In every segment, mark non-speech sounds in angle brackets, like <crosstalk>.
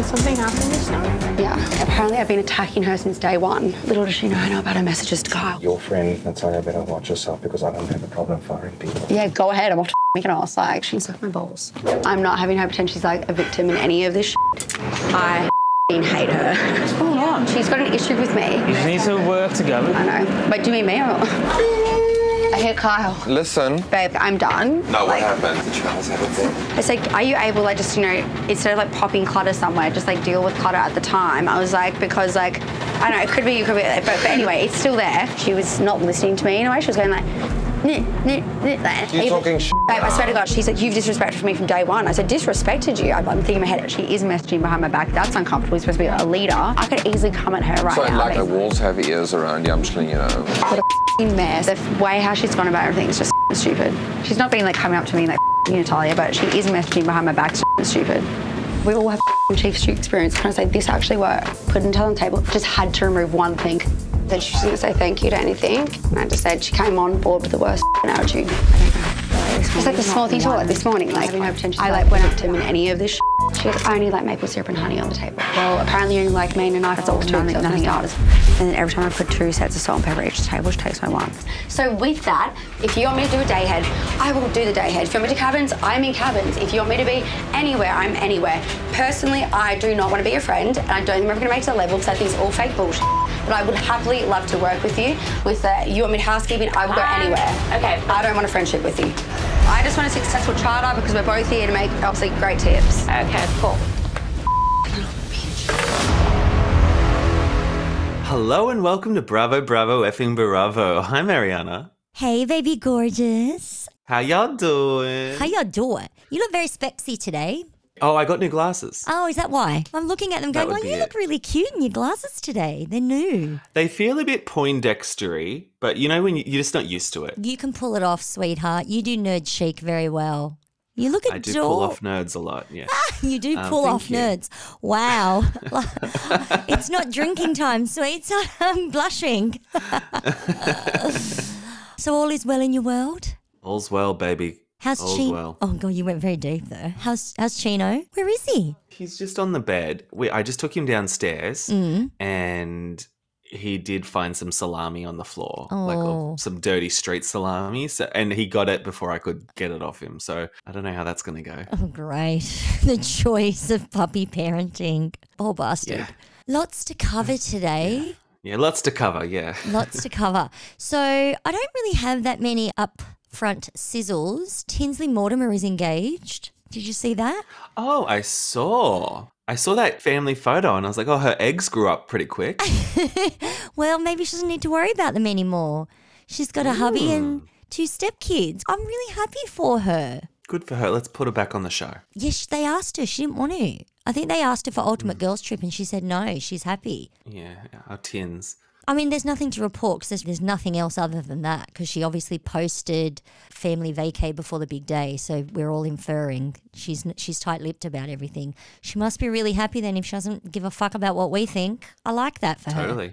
Did something happen just now? Yeah, apparently I've been attacking her since day one. Little does she know I know about her messages to Kyle. Your friend Natalya better watch yourself because I don't have a problem firing people. Yeah, go ahead. I'm off to <laughs> making ass. Like, she sucked my balls. I'm not having her pretend she's like a victim in any of this shit. I <laughs> hate her. What's going on? She's got an issue with me. You just need to work together. I know. But do you mean me or? <laughs> Hear Kyle. Listen. Babe, I'm done. No, like, what happened? Did you guys have a thing? It's like, are you able, like, just, you know, instead of like popping clutter somewhere, just like deal with clutter at the time? I was like, because, like, I don't know, it could be, you could be, but, but anyway, it's still there. She was not listening to me in a way. She was going like, You're talking sh- Babe, I swear to God, she's like, you've disrespected me from day one. I said, disrespected you. I'm thinking in my head, she is messaging behind my back. That's uncomfortable. You're supposed to be a leader. I could easily come at her right So, now. like, the walls have ears around you. I'm just letting you know. What a f***ing mess. The way how she's gone about everything is just f***ing stupid. She's not being like coming up to me like f***ing Natalya, but she is messaging behind my back. It's stupid. We all have f***ing chief street experience. Trying to say this actually worked. Put it on the table. Just had to remove one thing. Then she didn't say thank you to anything. And I just said she came on board with the worst <laughs> attitude. I don't know. It's like the small things all like this morning. Like I like went up to him in any of this. She goes, only like maple syrup and honey on the table. Well, apparently you only like me and a knife. That's all too. Nothing, nothing else. And then every time I put two sets of salt and pepper at each table, she takes my one. So with that, if you want me to do a day head, I will do the day head. If you want me to cabins, I'm in cabins. If you want me to be anywhere, I'm anywhere. Personally, I do not want to be a friend, and I don't think we're going to make it to the level because I think it's all fake bullshit. But I would happily love to work with you. With uh, you want me to housekeeping, I will go Um, anywhere. okay. I don't want a friendship with you. I just want a successful charter because we're both here to make obviously great tips. Okay, cool. Hello and welcome to Bravo Bravo effing Bravo. Hi Mariana. Hey, baby gorgeous. How y'all doing? How y'all doing? You look very spexy today. Oh, I got new glasses. Oh, is that why? I'm looking at them That going, would well, be you look really cute in your glasses today. They're new. They feel a bit Poindextery, but you know when you, you're just not used to it. You can pull it off, sweetheart. You do nerd chic very well. You look I do pull off nerds a lot. Yeah. <laughs> You do Um, pull thank off you. nerds. Wow. <laughs> it's not drinking time, sweets. <laughs> I'm blushing. so all is well in your world? All's well, baby. How's All's Chino? well. Oh god, you went very deep there. How's how's Chino? Where is he? He's just on the bed. We, I just took him downstairs, Mm. and he did find some salami on the floor, like Oh. of some dirty street salami. So, and he got it before I could get it off him. So I don't know how that's going to go. Oh great. <laughs> the choice of puppy parenting. Poor bastard. Yeah. Lots to cover <laughs> today. Yeah, lots to cover. Yeah. Lots to cover. <laughs> So I don't really have that many upfront sizzles. Tinsley Mortimer is engaged. Did you see that? Oh, I saw. I saw that family photo and I was like, oh, her eggs grew up pretty quick. <laughs> Well, maybe she doesn't need to worry about them anymore. She's got a hubby and hmm. two stepkids. I'm really happy for her. Good for her. Let's put her back on the show. Yes, they asked her. She didn't want to. I think they asked her for Ultimate hmm. Girls Trip and she said no, she's happy. Yeah, our tins. I mean, there's nothing to report because there's, there's nothing else other than that because she obviously posted family vacay before the big day. So we're all inferring she's she's tight-lipped about everything. She must be really happy then if she doesn't give a fuck about what we think. I like that for her. Totally.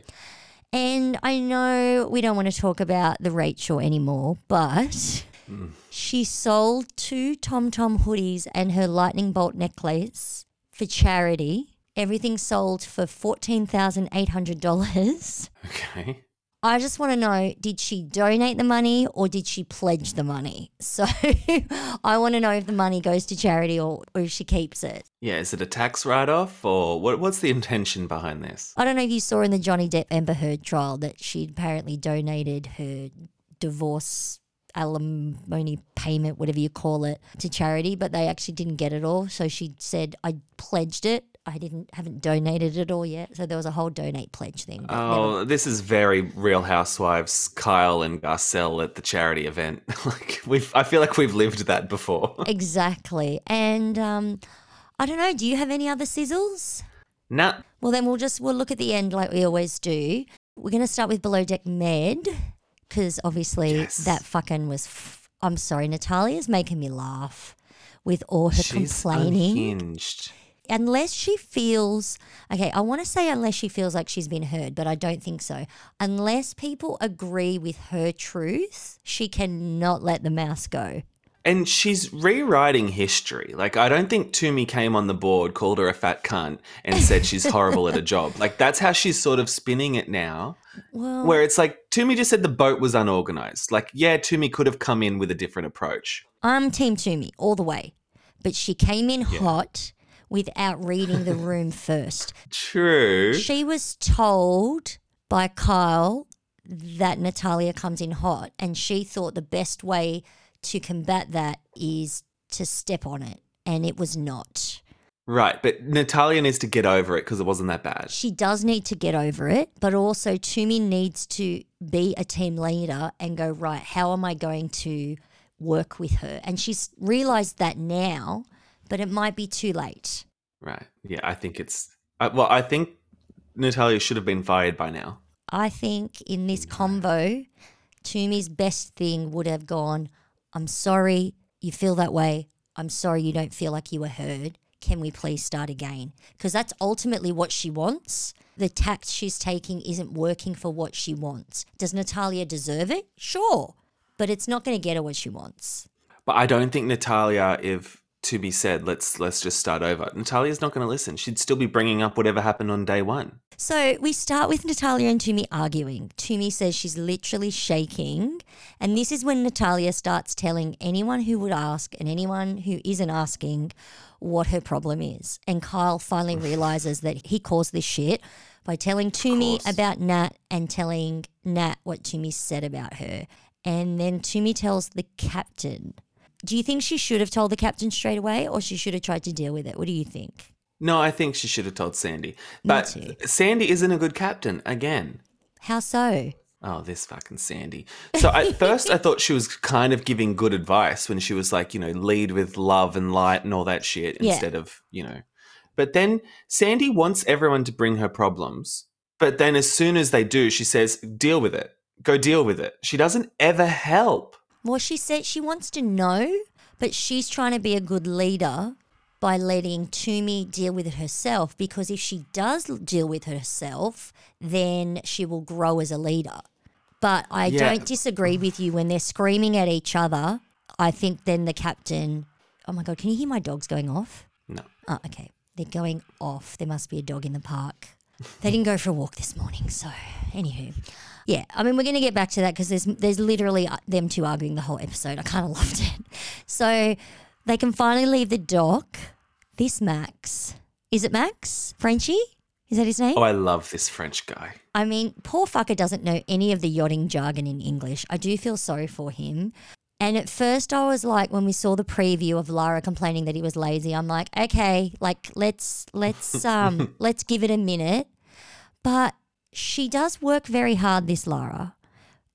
And I know we don't want to talk about the Rachel anymore, but mm. she sold two Tom Tom hoodies and her lightning bolt necklace for charity. Everything sold for $14,800. Okay. I just want to know did she donate the money or did she pledge the money? So <laughs> I want to know if the money goes to charity or, or if she keeps it. Yeah, is it a tax write off or what, what's the intention behind this? I don't know if you saw in the Johnny Depp Amber Heard trial that she'd apparently donated her divorce alimony payment, whatever you call it, to charity, but they actually didn't get it all. So she said, "I pledged it. I didn't haven't donated it all yet." So there was a whole donate pledge thing. but never- Oh, this is very Real Housewives, Kyle and Garcelle at the charity event. <laughs> like we've, I feel like we've lived that before. <laughs> exactly. And um, I don't know. Do you have any other sizzles? nah, Well, then we'll just we'll look at the end like we always do. We're gonna start with Below Deck Med because obviously Yes. that fucking was. F- I'm sorry, Natalya's making me laugh with all her she's complaining. unhinged. Unless she feels okay, I want to say unless she feels like she's been heard, but I don't think so. Unless people agree with her truth, she cannot let the mouse go. And she's rewriting history. Like, I don't think Tumi came on the board, called her a fat cunt, and said she's <laughs> horrible at a job. Like, that's how she's sort of spinning it now. Well, Where it's like, Tumi just said the boat was unorganized. Like, yeah, Tumi could have come in with a different approach. I'm Team Tumi all the way. But she came in hot without reading the room first. <laughs> True. She was told by Kyle that Natalya comes in hot, and she thought the best way to combat that is to step on it, and it was not. Right. But Natalya needs to get over it because it wasn't that bad. She does need to get over it, but also Tumi needs to be a team leader and go, right, how am I going to work with her? And she's realized that now, but it might be too late. Right. Yeah, I think it's. I, well, I think Natalya should have been fired by now. I think in this mm. convo, Tumi's best thing would have gone, I'm sorry you feel that way. I'm sorry you don't feel like you were heard. Can we please start again? Because that's ultimately what she wants. The tact she's taking isn't working for what she wants. Does Natalya deserve it? Sure. But it's not going to get her what she wants. But I don't think Natalya, if to be said, let's let's just start over. Natalya's not going to listen. She'd still be bringing up whatever happened on day one. So we start with Natalya and Tumi arguing. Tumi says she's literally shaking. And this is when Natalya starts telling anyone who would ask and anyone who isn't asking what her problem is. And Kyle finally realizes that he caused this shit by telling Tumi about Nat and telling Nat what Tumi said about her. And then Tumi tells the captain. Do you think she should have told the captain straight away or she should have tried to deal with it? What do you think? No, I think she should have told Sandy. But. Sandy isn't a good captain again. How so? Oh, this fucking Sandy. So at first, I thought she was kind of giving good advice when she was like, you know, lead with love and light and all that shit Yeah. instead of, you know. But then Sandy wants everyone to bring her problems. But then as soon as they do, she says, deal with it. Go deal with it. She doesn't ever help. Well, she said she wants to know, but she's trying to be a good leader by letting Tumi deal with it herself because if she does deal with herself, then she will grow as a leader. But I Yeah. don't disagree with you when they're screaming at each other. I think then the captain. Oh my God, can you hear my dogs going off? No. Oh, okay. They're going off. There must be a dog in the park. They didn't go for a walk this morning. So, anywho. Yeah, I mean, we're going to get back to that because there's, there's literally uh, them two arguing the whole episode. I kind of <laughs> loved it. So, they can finally leave the dock. This Max. Is it Max? Frenchy? Is that his name? Oh, I love this French guy. I mean, poor fucker doesn't know any of the yachting jargon in English. I do feel sorry for him. And at first, I was like, when we saw the preview of Lara complaining that he was lazy, I'm like, okay, like let's let's <laughs> um let's give it a minute. But she does work very hard, this Lara,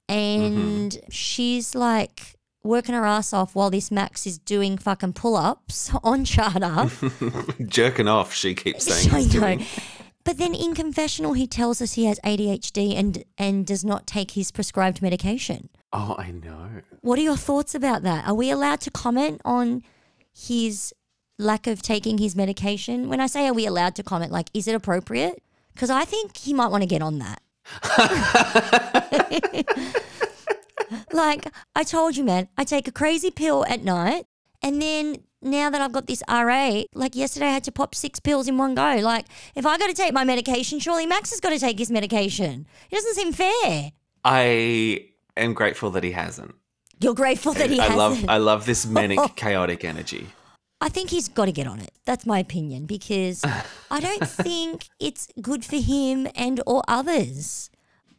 mm-hmm. and she's like working her ass off while this Max is doing fucking pull ups <laughs> on charter. <laughs> Jerking off, she keeps saying. <laughs> I know. doing. But then in confessional, he tells us he has ADHD and and does not take his prescribed medication. Oh, I know. What are your thoughts about that? Are we allowed to comment on his lack of taking his medication? When I say are we allowed to comment, like is it appropriate? Because I think he might want to get on that. <laughs> like I told you, man, I take a crazy pill at night, and then now that I've got this RA, like yesterday I had to pop six pills in one go. Like if I got to take my medication, surely Max has got to take his medication. It doesn't seem fair. I am grateful that he hasn't. You're grateful that he I hasn't. love I love this <laughs> manic, chaotic energy. I think he's got to get on it. That's my opinion because I don't <laughs> think it's good for him and or others.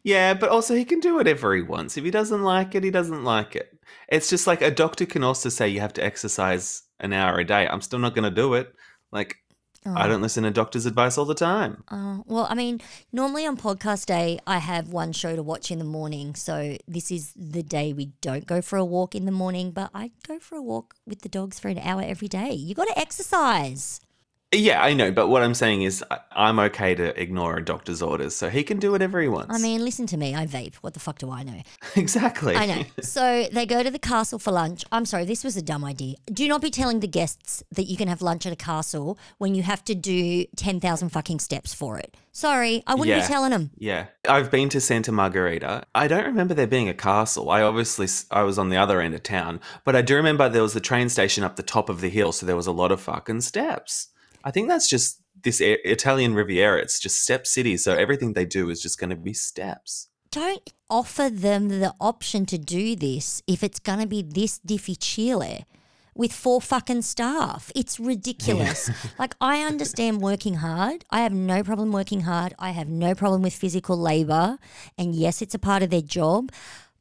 Yeah, but also he can do whatever he wants. If he doesn't like it, he doesn't like it. It's just like a doctor can also say you have to exercise an hour a day. I'm still not going to do it. Like I don't listen to doctor's advice all the time. Uh, well, I mean, normally on podcast day, I have one show to watch in the morning. So this is the day we don't go for a walk in the morning, but I go for a walk with the dogs for an hour every day. You got to exercise. Yeah, I know, but what I'm saying is I- I'm okay to ignore a doctor's orders, so he can do whatever he wants. I mean, listen to me. I vape. What the fuck do I know? <laughs> exactly. I know. So they go to the castle for lunch. I'm sorry, this was a dumb idea. Do not be telling the guests that you can have lunch at a castle when you have to do 10,000 fucking steps for it. Sorry, I wouldn't Yeah. be telling them. Yeah, I've been to Santa Margherita. I don't remember there being a castle. I obviously s- I was on the other end of town, but I do remember there was the train station up the top of the hill, so there was a lot of fucking steps. I think that's just this Italian Riviera. It's just step city, so everything they do is just going to be steps. Don't offer them the option to do this if it's going to be this difficile with four fucking staff. It's ridiculous. <laughs> like, I understand working hard. I have no problem working hard. I have no problem with physical labor. And yes, it's a part of their job.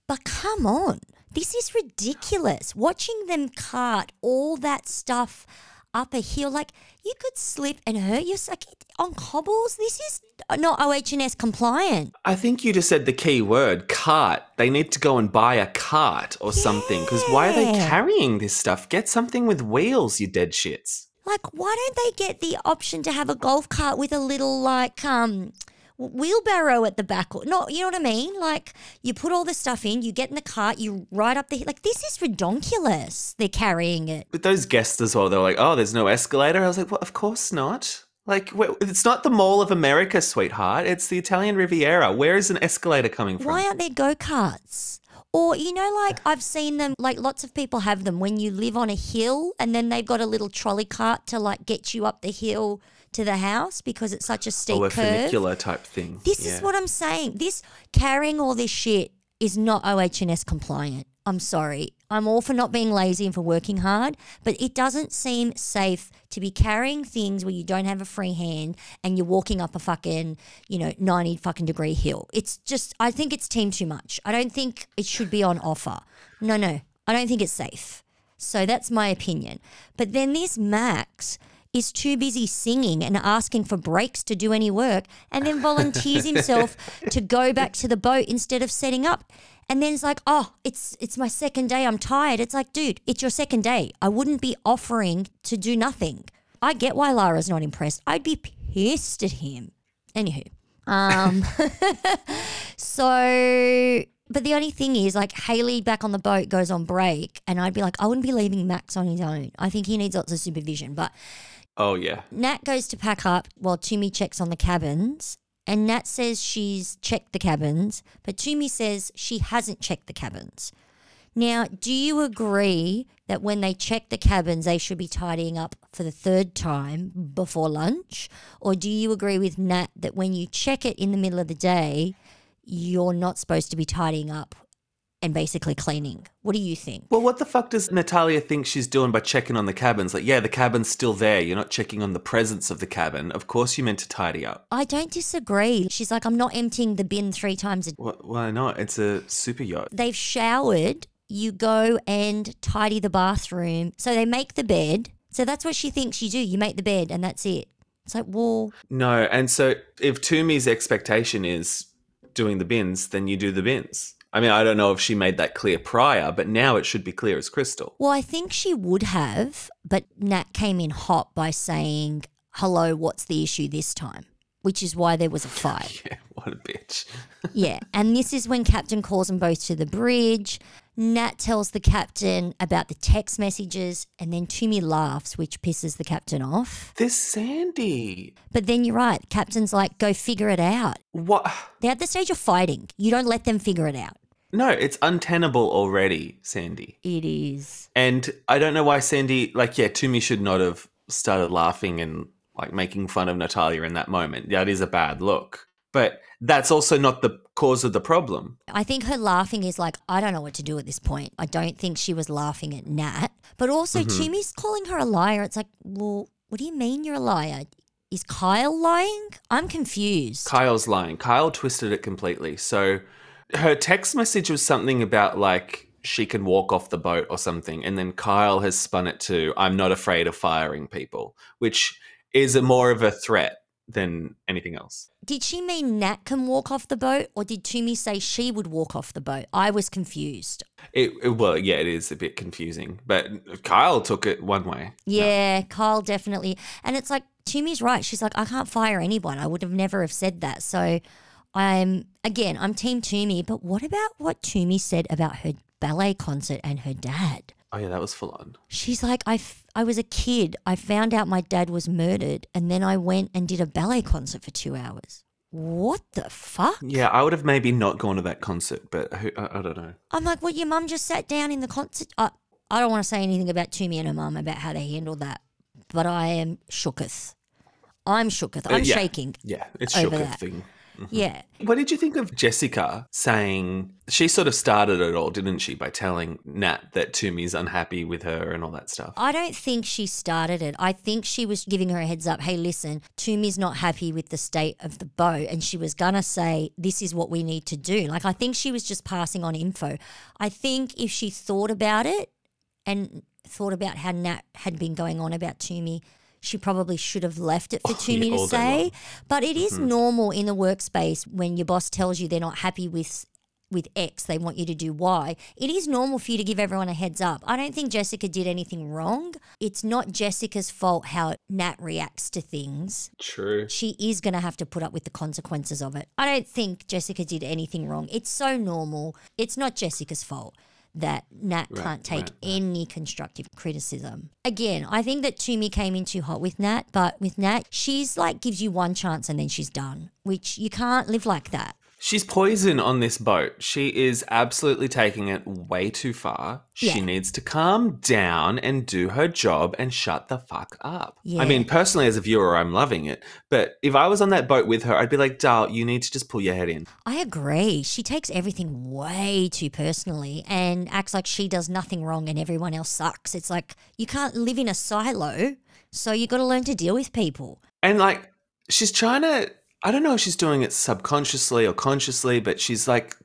But come on, this is ridiculous. Watching them cart all that stuff up a hill, like you could slip and hurt yourself on cobbles. This is not OHS compliant. I think you just said the key word cart. They need to go and buy a cart or something because why are they carrying this stuff? Get something with wheels, you dead shits. Like, why don't they get the option to have a golf cart with a little like um wheelbarrow at the back? Or, no, you know what I mean? Like, you put all the stuff in, you get in the cart, you ride up the hill. Like, this is redonkulous. They're carrying it. With those guests as well, they're like, "Oh, there's no escalator." I was like, "Well, of course not." Like, it's not the Mall of America, sweetheart. It's the Italian Riviera. Where is an escalator coming from? Why aren't there go karts? Or, you know, like <sighs> I've seen them, like lots of people have them when you live on a hill and then they've got a little trolley cart to like get you up the hill to the house because it's such a steep oh, a curve. funicular type thing. This Yeah. is what I'm saying. This carrying all this shit is not OHS compliant. I'm sorry. I'm all for not being lazy and for working hard, but it doesn't seem safe to be carrying things where you don't have a free hand and you're walking up a fucking, you know, 90 fucking degree hill. It's just, I think it's team too much. I don't think it should be on offer. No, no, I don't think it's safe. So that's my opinion. But then this Max is too busy singing and asking for breaks to do any work and then volunteers <laughs> himself to go back to the boat instead of setting up. And then it's like, oh, it's it's my second day. I'm tired. It's like, dude, it's your second day. I wouldn't be offering to do nothing. I get why Lara's not impressed. I'd be pissed at him. Anywho, um, <laughs> so but the only thing is, like Haley back on the boat goes on break, and I'd be like, I wouldn't be leaving Max on his own. I think he needs lots of supervision. But Oh yeah. Nat goes to pack up while Tumi checks on the cabins. And Nat says she's checked the cabins, but Tumi says she hasn't checked the cabins. Now, do you agree that when they check the cabins, they should be tidying up for the third time before lunch? Or do you agree with Nat that when you check it in the middle of the day, you're not supposed to be tidying up and basically cleaning? What do you think? Well, what the fuck does Natalya think she's doing by checking on the cabins? Like, yeah, the cabin's still there. You're not checking on the presence of the cabin. Of course, you meant to tidy up. I don't disagree. She's like, I'm not emptying the bin three times a Wh- Why not? It's a super yacht. they've showered, you go and tidy the bathroom. So they make the bed. So that's what she thinks you do. You make the bed and that's it. It's like, well, No, and so if Tumi's expectation is doing the bins, then you do the bins. I mean, I don't know if she made that clear prior, but now it should be clear as crystal. well, I think she would have, but Nat came in hot by saying, hello, what's the issue this time? Which is why there was a fight. <laughs> Yeah, what a bitch. <laughs> yeah. And this is when Captain calls them both to the bridge. Nat tells the captain about the text messages, and then Tumi laughs, which pisses the captain off. This Sandy. But then you're right. Captain's like, go figure it out. What? They're at the stage of fighting. You don't let them figure it out. No, it's untenable already, Sandy. It is. And I don't know why Sandy, like, yeah, Tumi should not have started laughing and like making fun of Natalya in that moment. That is a bad look. But that's also not the cause of the problem. I think her laughing is like, I don't know what to do at this point. I don't think she was laughing at Nat. But also, Mm-hmm. Tumi's calling her a liar. It's like, well, what do you mean you're a liar? Is Kyle lying? I'm confused. Kyle's lying. Kyle twisted it completely. So her text message was something about like she can walk off the boat or something. And then Kyle has spun it to I'm not afraid of firing people, which is a more of a threat than anything else. Did she mean Nat can walk off the boat, or did Tumi say she would walk off the boat? I was confused. It, it- well, yeah, it is a bit confusing, but Kyle took it one way. Yeah, Kyle definitely. And it's like, Tumi's right. She's like, I can't fire anyone. I would have never have said that. So I'm again, I'm team Tumi, but what about what Tumi said about her ballet concert and her dad? Oh yeah, that was full on. She's like, I, f- I was a kid. I found out my dad was murdered, and then I went and did a ballet concert for two hours. What the fuck? Yeah, I would have maybe not gone to that concert, but who, I, I don't know. I'm like, well, your mum just sat down in the concert. I, I don't want to say anything about Tumi and her mum about how they handled that, but I am shooketh. I'm shooketh. Uh, I'm yeah. shaking. Yeah, it's Over shook that. thing. Mm-hmm. Yeah. What did you think of Jessica saying she sort of started it all, didn't she, by telling Nat that Tumi's unhappy with her and all that stuff? I don't think she started it. I think she was giving her a heads up. Hey, listen, Tumi's not happy with the state of the boat, and she was gonna say this is what we need to do. Like I think she was just passing on info. I think if she thought about it and thought about how Nat had been going on about Tumi, she probably should have left it for Oh, Tumi yeah, to say. But it is Mhm. normal in the workspace when your boss tells you they're not happy with with X, they want you to do Y. It is normal for you to give everyone a heads up. I don't think Jessica did anything wrong. It's not Jessica's fault how Nat reacts to things. True. She is going to have to put up with the consequences of it. I don't think Jessica did anything wrong. It's so normal. It's not Jessica's fault that Nat Right, can't take right, any constructive criticism. Again, I think that Tumi came in too hot with Nat, but with Nat, she's like gives you one chance and then she's done, which you can't live like that. She's poison on this boat. She is absolutely taking it way too far. She needs to calm down and do her job and shut the fuck up. Yeah. I mean, personally, as a viewer, I'm loving it. But if I was on that boat with her, I'd be like, Dal, you need to just pull your head in. I agree. She takes everything way too personally and acts like she does nothing wrong and everyone else sucks. It's like you can't live in a silo, so you got to learn to deal with people. And like, she's trying to, I don't know if she's doing it subconsciously or consciously, but she's like,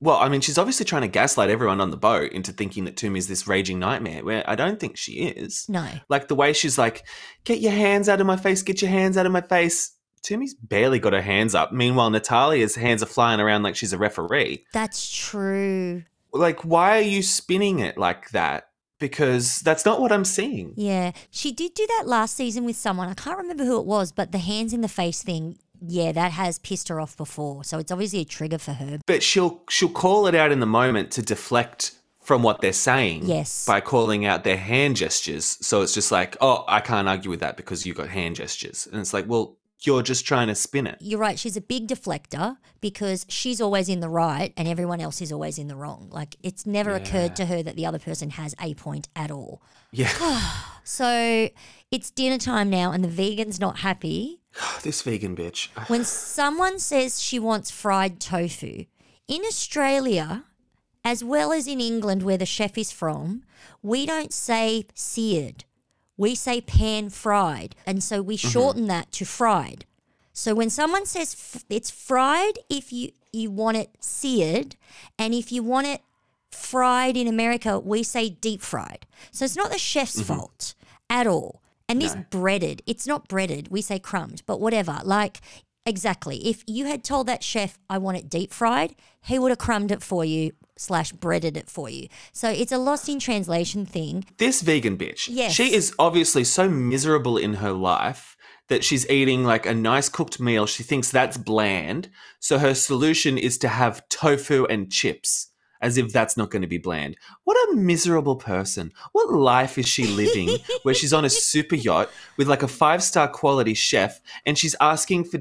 well, I mean, she's obviously trying to gaslight everyone on the boat into thinking that Tumi's this raging nightmare, where I don't think she is. No. Like the way she's like, get your hands out of my face, get your hands out of my face. Tumi's barely got her hands up. Meanwhile, Natalya's hands are flying around like she's a referee. That's true. Like, why are you spinning it like that? Because that's not what I'm seeing. Yeah. She did do that last season with someone. I can't remember who it was, but the hands in the face thing, yeah, that has pissed her off before. So it's obviously a trigger for her. But she'll she'll call it out in the moment to deflect from what they're saying. Yes. By calling out their hand gestures. So it's just like, oh, I can't argue with that because you got hand gestures. And it's like, well, you're just trying to spin it. You're right. She's a big deflector because she's always in the right and everyone else is always in the wrong. Like it's never occurred to her that the other person has a point at all. Yeah. <sighs> So it's dinner time now and the vegan's not happy. <sighs> this vegan bitch. <sighs> When someone says she wants fried tofu, in Australia, as well as in England, where the chef is from, we don't say seared. We say pan fried. And so we mm-hmm. shorten that to fried. So when someone says f- it's fried, if you, you want it seared, and if you want it fried in America, we say deep fried. So it's not the chef's mm-hmm. fault at all. And this breaded, it's not breaded, we say crumbed, but whatever. Like, exactly. If you had told that chef, I want it deep fried, he would have crumbed it for you slash breaded it for you. So it's a lost in translation thing. This vegan bitch. Yes. She is obviously so miserable in her life that she's eating like a nice cooked meal. She thinks that's bland. So her solution is to have tofu and chips. As if that's not going to be bland. What a miserable person. What life is she living <laughs> where she's on a super yacht with like a five star quality chef and she's asking for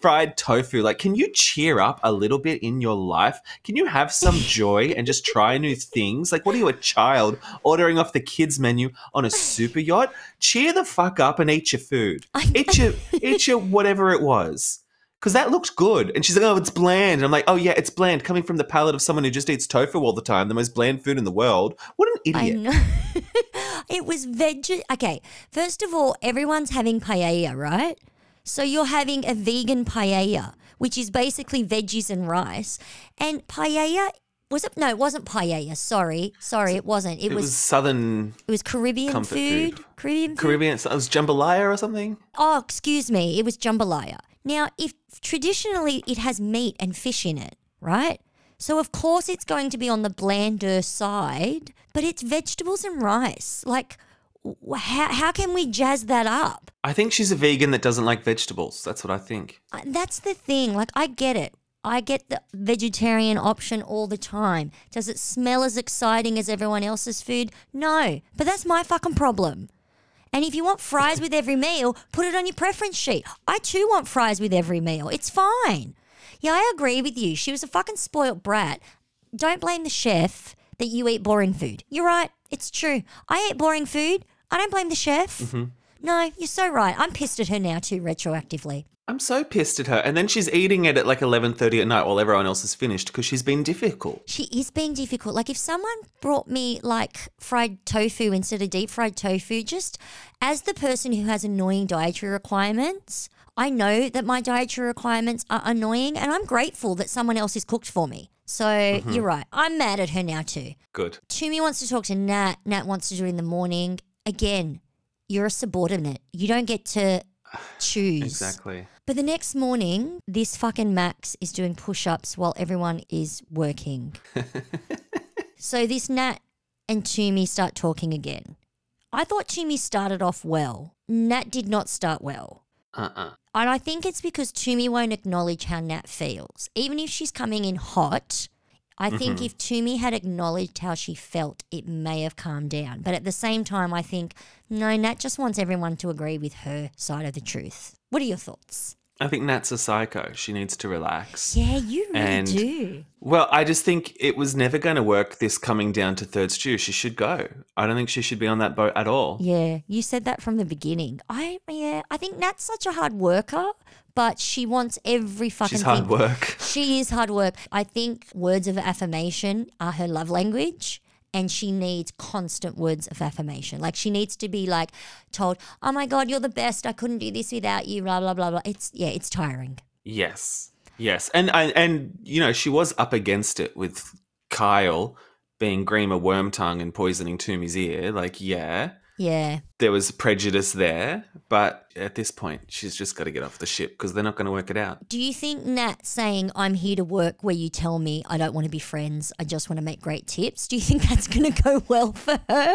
fried tofu? Like, can you cheer up a little bit in your life? Can you have some <laughs> joy and just try new things? Like, what are you, a child ordering off the kids' menu on a super yacht? Cheer the fuck up and eat your food. Eat your, eat your whatever it was. Because that looked good. And she's like, oh, it's bland. And I'm like, oh, yeah, it's bland. Coming from the palate of someone who just eats tofu all the time, the most bland food in the world. What an I idiot. know. <laughs> it was veg. Okay, first of all, everyone's having paella, right? So you're having a vegan paella, which is basically veggies and rice. And paella was it? No, it wasn't paella. Sorry, sorry, it wasn't. It, It was, was southern it was Caribbean food. food. Caribbean food. Caribbean. It was jambalaya or something. Oh, excuse me. It was jambalaya. Now, if traditionally it has meat and fish in it, right? So of course it's going to be on the blander side, but it's vegetables and rice. Like how, how can we jazz that up? I think she's a vegan that doesn't like vegetables. That's what I think. Uh, That's the thing. Like, I get it. I get the vegetarian option all the time. Does it smell as exciting as everyone else's food? No. But that's my fucking problem. And if you want fries with every meal, put it on your preference sheet. I too want fries with every meal. It's fine. Yeah, I agree with you. She was a fucking spoilt brat. Don't blame the chef that you eat boring food. You're right. It's true. I eat boring food. I don't blame the chef. Mm-hmm. No, you're so right. I'm pissed at her now too, retroactively. I'm so pissed at her. And then she's eating it at like 11:30 at night while everyone else is finished because she's been difficult. She is being difficult. Like if someone brought me like fried tofu instead of deep fried tofu, just as the person who has annoying dietary requirements, I know that my dietary requirements are annoying and I'm grateful that someone else is cooked for me. So mm-hmm. you're right. I'm mad at her now too. Good. Tumi wants to talk to Nat. Nat wants to do it in the morning. Again, you're a subordinate. You don't get to choose. Exactly. But the next morning, this fucking Max is doing push ups while everyone is working. <laughs> so this Nat and Tumi start talking again. I thought Tumi started off well. Nat did not start well. Uh-uh. And I think it's because Tumi won't acknowledge how Nat feels. Even if she's coming in hot, I think mm-hmm. if Tumi had acknowledged how she felt, it may have calmed down. But at the same time, I think, no, Nat just wants everyone to agree with her side of the truth. What are your thoughts? I think Nat's a psycho. She needs to relax. Yeah, you really And- do. Well, I just think it was never going to work this coming down to third stew. She should go. I don't think she should be on that boat at all. Yeah, you said that from the beginning. I yeah, I think Nat's such a hard worker, but she wants every fucking She's hard thing. work. She is hard work. I think words of affirmation are her love language. And she needs constant words of affirmation. Like she needs to be like told, "Oh my god, you're the best. I couldn't do this without you." Blah blah blah blah. It's yeah, it's tiring. Yes. Yes. And and, and you know, she was up against it with Kyle being Grima Wormtongue and poisoning Tumi's ear. Like, yeah, Yeah, there was prejudice there, but at this point, she's just got to get off the ship because they're not going to work it out. Do you think Nat saying, I'm here to work where you tell me I don't want to be friends, I just want to make great tips, do you think that's going to go well for her?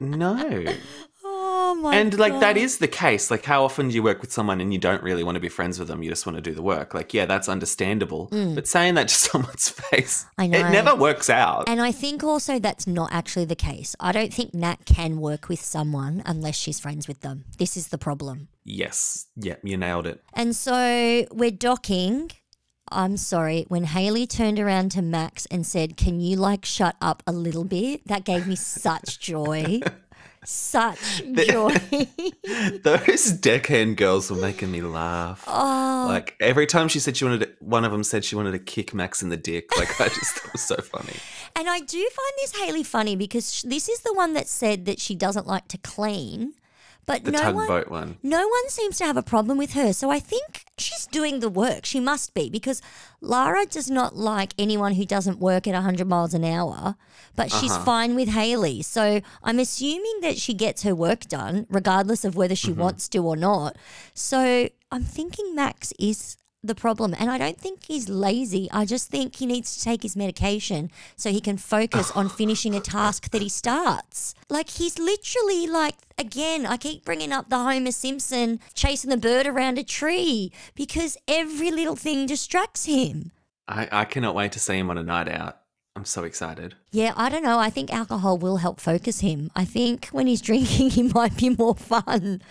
No. <laughs> Oh my and like that God. is the case. Like, how often do you work with someone and you don't really want to be friends with them? You just want to do the work. Like, yeah, that's understandable. Mm. But saying that to <laughs> someone's face, I know. it never works out. And I think also that's not actually the case. I don't think Nat can work with someone unless she's friends with them. This is the problem. yes. Yeah, you nailed it. And so we're docking. I'm sorry. When Haley turned around to Max and said, Can you like shut up a little bit? That gave me such <laughs> joy. Such <laughs> joy. <laughs> Those deckhand girls were making me laugh. oh, Like every time she said she wanted, to, one of them said she wanted to kick Max in the dick. Like I just <laughs> thought it was so funny. And I do find this Haley funny because this is the one that said that she doesn't like to clean, but The no one, one. no one seems to have a problem with her. So I think she's doing the work. She must be because Lara does not like anyone who doesn't work at 100 miles an hour, but she's Uh-huh. fine with Haley. So I'm assuming that she gets her work done regardless of whether she Mm-hmm. wants to or not. So I'm thinking Max is the problem. And I don't think he's lazy. I just think he needs to take his medication so he can focus on <sighs> finishing a task that he starts. Like he's literally like, again, I keep bringing up the Homer Simpson chasing the bird around a tree because every little thing distracts him. I, I cannot wait to see him on a night out. I'm so excited. Yeah, I don't know. I think alcohol will help focus him. I think when he's <laughs> drinking, he might be more fun.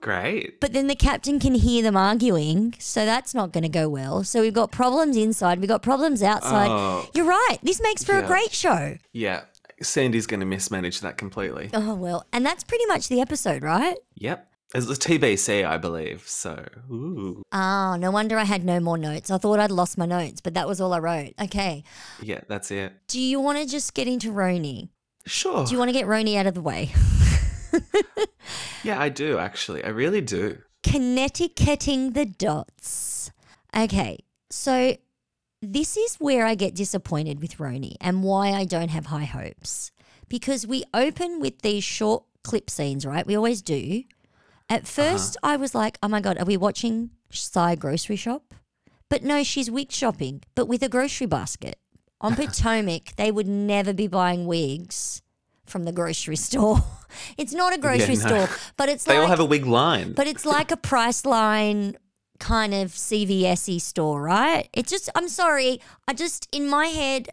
Great. But then the captain can hear them arguing, so that's not going to go well. So we've got problems inside, we've got problems outside. Oh. You're right. This makes for a great show. Yeah. Sandy's going to mismanage that completely. Oh, well. And that's pretty much the episode, right? Yep. It's the TBC, I believe. So, ooh. Oh, no wonder I had no more notes. I thought I'd lost my notes, but that was all I wrote. Okay. Yeah, that's it. Do you want to just get into RHONY? Sure. Do you want to get RHONY out of the way? <laughs> <laughs> yeah, I do, actually. I really do. Connecticutting the dots. Okay, so this is where I get disappointed with RHONY and why I don't have high hopes. Because we open with these short clip scenes, right? We always do. At uh-huh. 1st I was like, oh my God, are we watching Sai Grocery Shop? But no, she's wig shopping, but with a grocery basket. On <laughs> Potomac, they would never be buying wigs from the grocery store. <laughs> it's not a grocery no. store, but it's They like all have a wig line. but it's like a Priceline kind of CVS store, right? It's just, I'm sorry, I just, in my head,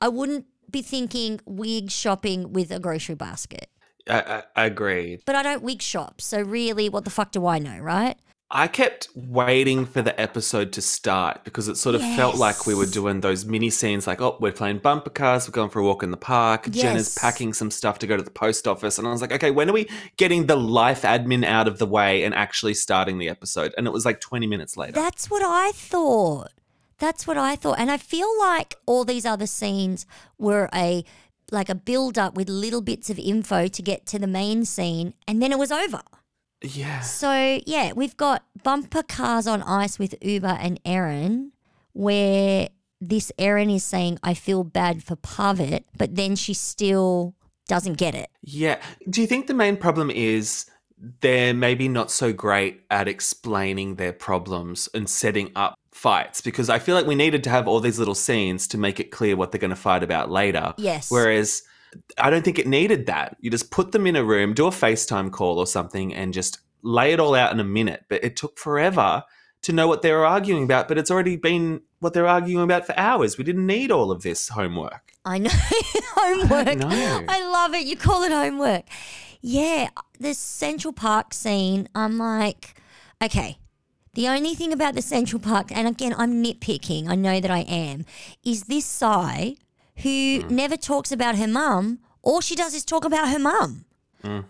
I wouldn't be thinking wig shopping with a grocery basket. I, I, I agreed. But I don't wig shop, so really, what the fuck do I know, right? I kept waiting for the episode to start because it sort of felt like we were doing those mini scenes like, oh, we're playing bumper cars, we're going for a walk in the park, Jenna's Yes. packing some stuff to go to the post office. And I was like, okay, when are we getting the life admin out of the way and actually starting the episode? And it was like 20 minutes later. That's what I thought. That's what I thought. And I feel like all these other scenes were a like a build up with little bits of info to get to the main scene and then it was over. Yeah. So yeah, we've got bumper cars on ice with Ubah and Erin, where this Erin is saying, I feel bad for Pavit, but then she still doesn't get it. Yeah. Do you think the main problem is they're maybe not so great at explaining their problems and setting up fights? Because I feel like we needed to have all these little scenes to make it clear what they're going to fight about later. Yes. Whereas I don't think it needed that. You just put them in a room, do a FaceTime call or something, and just lay it all out in a minute. But it took forever to know what they were arguing about. But it's already been what they're arguing about for hours. We didn't need all of this homework. I know. <laughs> homework. know. I love it. You call it homework. Yeah. The Central Park scene, I'm like, okay. The only thing about the Central Park, and again, I'm nitpicking, I know that I am, is this Sai who never talks about her mum. All she does is talk about her mum.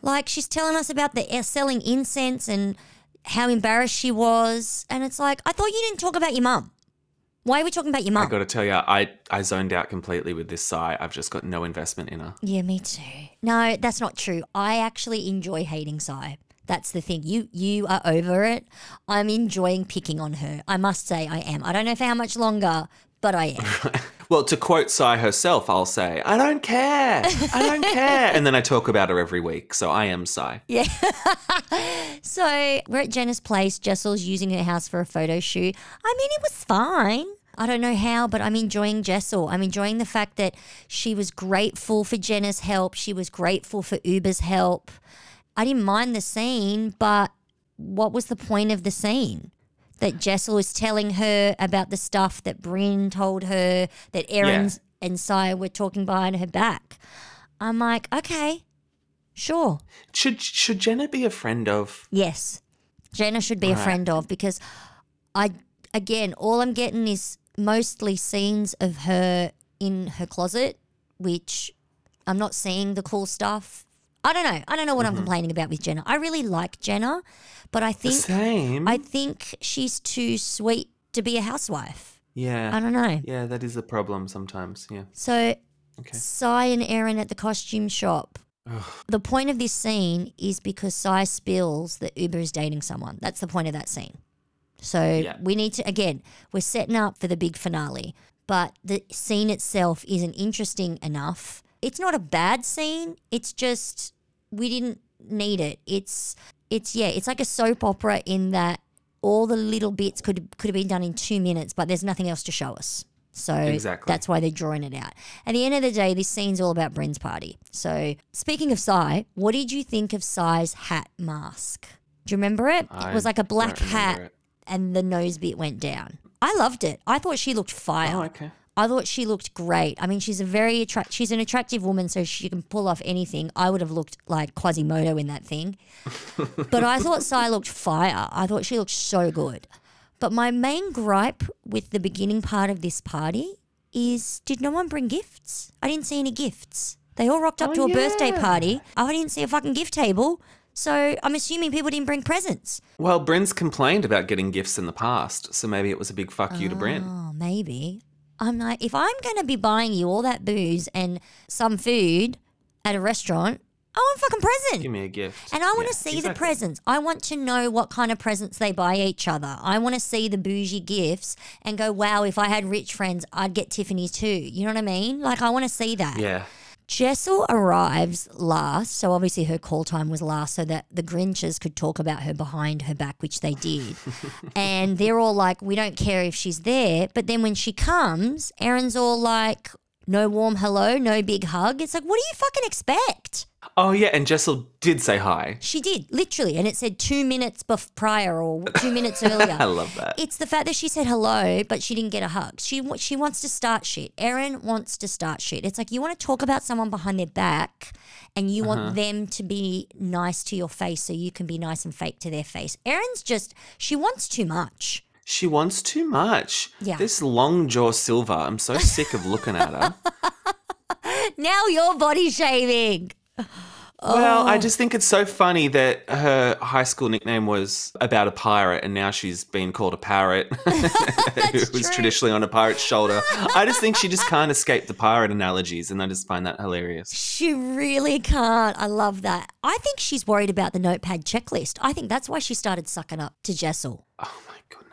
Like she's telling us about the uh, selling incense and how embarrassed she was. And it's like, I thought you didn't talk about your mum. Why are we talking about your mum? I got to tell you, I, I zoned out completely with this Sai. I've just got no investment in her. Yeah, me too. No, that's not true. I actually enjoy hating Sai. That's the thing. You you are over it. I'm enjoying picking on her. I must say I am. I don't know for how much longer, but I am. <laughs> Well, to quote Sai herself, I'll say, I don't care. I don't <laughs> care. And then I talk about her every week. So I am Sai. Yeah. <laughs> so we're at Jenna's place. Jessel's using her house for a photo shoot. I mean, it was fine. I don't know how, but I'm enjoying Jessel. I'm enjoying the fact that she was grateful for Jenna's help. She was grateful for Ubah's help. I didn't mind the scene, but what was the point of the scene? That Jessel was telling her about the stuff that Brynn told her, that Erin's and Saya were talking behind her back. I'm like, okay, sure. Should should Jenna be a friend of? Yes. Jenna should be a friend of because I again all I'm getting is mostly scenes of her in her closet, which I'm not seeing the cool stuff. I don't know. I don't know what I'm mm-hmm. complaining about with Jenna. I really like Jenna, but I think Same. I think she's too sweet to be a housewife. yeah. I don't know. Yeah, that is a problem sometimes. Yeah. So, Okay. Sai and Erin at the costume shop. The point of this scene is because Sai spills that Ubah is dating someone. That's the point of that scene. So Yeah. we need to again, we're setting up for the big finale, but the scene itself isn't interesting enough. It's not a bad scene. It's just we didn't need it. It's it's yeah, it's like a soap opera in that all the little bits could could have been done in two minutes, but there's nothing else to show us. So Exactly. that's why they're drawing it out. At the end of the day, this scene's all about Brynn's party. So speaking of Sai, what did you think of Sai's hat mask? Do you remember it? I it was like a black hat it. and the nose bit went down. I loved it. I thought she looked fire. Oh, okay. I thought she looked great. I mean, she's a very attract. She's an attractive woman, so she can pull off anything. I would have looked like Quasimodo in that thing, <laughs> but I thought Sai looked fire. I thought she looked so good. But my main gripe with the beginning part of this party is: did no one bring gifts? I didn't see any gifts. They all rocked up Oh, to a birthday party. I didn't see a fucking gift table. So I'm assuming people didn't bring presents. Well, Brynn's complained about getting gifts in the past, so maybe it was a big fuck you to Brynn. Oh, maybe. I'm like, if I'm going to be buying you all that booze and some food at a restaurant, I want a fucking present. Give me a gift. And I want Yeah, to see the presents. I want to know what kind of presents they buy each other. I want to see the bougie gifts and go, wow, if I had rich friends, I'd get Tiffany's too. You know what I mean? Like, I want to see that. Yeah. Jessel arrives last, so obviously her call time was last, so that the Grinches could talk about her behind her back, which they did. <laughs> and they're all like, "We don't care if she's there." But then when she comes, Erin's all like, No warm hello, no big hug. It's like, what do you fucking expect? Oh yeah, and Jessel did say hi. She did, literally. And it said two minutes bef- prior or two minutes <laughs> earlier. I love that. It's the fact that she said hello, but she didn't get a hug. She she wants to start shit. Erin wants to start shit. It's like you want to talk about someone behind their back, and you Uh-huh. want them to be nice to your face, so you can be nice and fake to their face. Erin's just she wants too much. She wants too much. Yeah. This long John Silver, I'm so sick of looking at her. <laughs> Now you're body Well, Oh. I just think it's so funny that her high school nickname was about a pirate, and now she's been called a parrot, <laughs> <laughs> who was true. traditionally on a pirate's shoulder. I just think she just <laughs> can't escape the pirate analogies, and I just find that hilarious. She really can't. I love that. I think she's worried about the notepad checklist. I think that's why she started sucking up to Jessel. Oh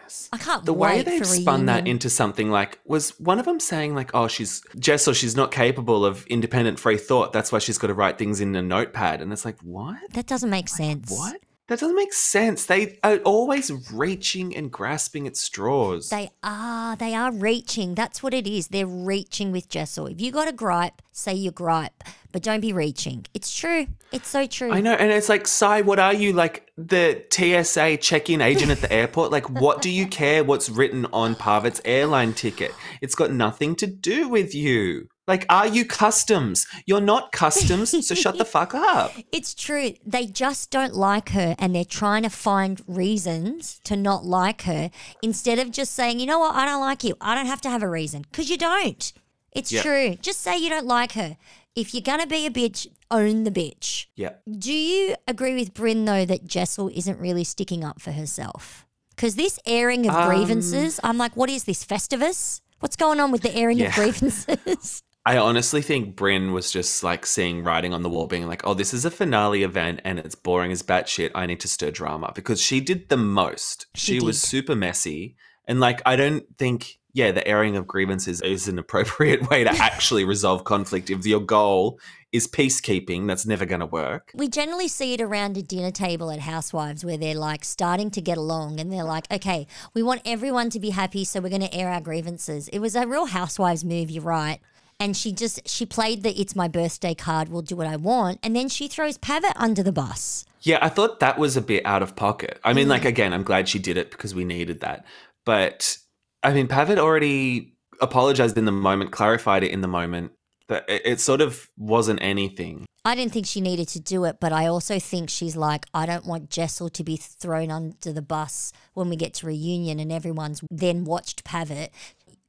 goodness. I can't The way they've spun that into something like was one of them saying like, "Oh, she's Jessel. She's not capable of independent free thought. That's why she's got to write things in a notepad." And it's like, what? That doesn't make sense. What? That doesn't make sense. They are always reaching and grasping at straws. They are. They are reaching. That's what it is. They're reaching with Jessel. If you got a gripe, say your gripe, but don't be reaching. It's true. It's so true. I know, and it's like, Sai, what are you like the TSA check-in agent at the airport? Like, <laughs> what do you care what's written on Pavit's airline ticket? It's got nothing to do with you. Like, are you customs? You're not customs, so shut the <laughs> fuck up. It's true. They just don't like her and they're trying to find reasons to not like her instead of just saying, you know what, I don't like you. I don't have to have a reason because you don't. It's Yeah. true. Just say you don't like her. If you're going to be a bitch, own the bitch. Yeah. Do you agree with Brynn, though, that Jessel isn't really sticking up for herself? Because this airing of Um, grievances, I'm like, what is this, Festivus? What's going on with the airing Yeah. of <laughs> grievances? I honestly think Brynn was just like seeing writing on the wall, being like, oh, this is a finale event and it's boring as batshit. I need to stir drama because she did the most. She She, was super messy. And like, I don't think, yeah, the airing of grievances is an appropriate way to <laughs> actually resolve conflict. If your goal is peacekeeping, that's never going to work. We generally see it around a dinner table at Housewives where they're like starting to get along and they're like, okay, we want everyone to be happy, so we're going to air our grievances. It was a real Housewives move, you're right. And she just, she played the it's my birthday card, we'll do what I want. And then she throws Pavit under the bus. Yeah, I thought that was a bit out of pocket. I mean, like, mm. again, I'm glad she did it because we needed that. But I mean, Pavit already apologized in the moment, clarified it in the moment. That it, it sort of wasn't anything. I didn't think she needed to do it, but I also think she's like, I don't want Jessel to be thrown under the bus when we get to reunion and everyone's then watched Pavit.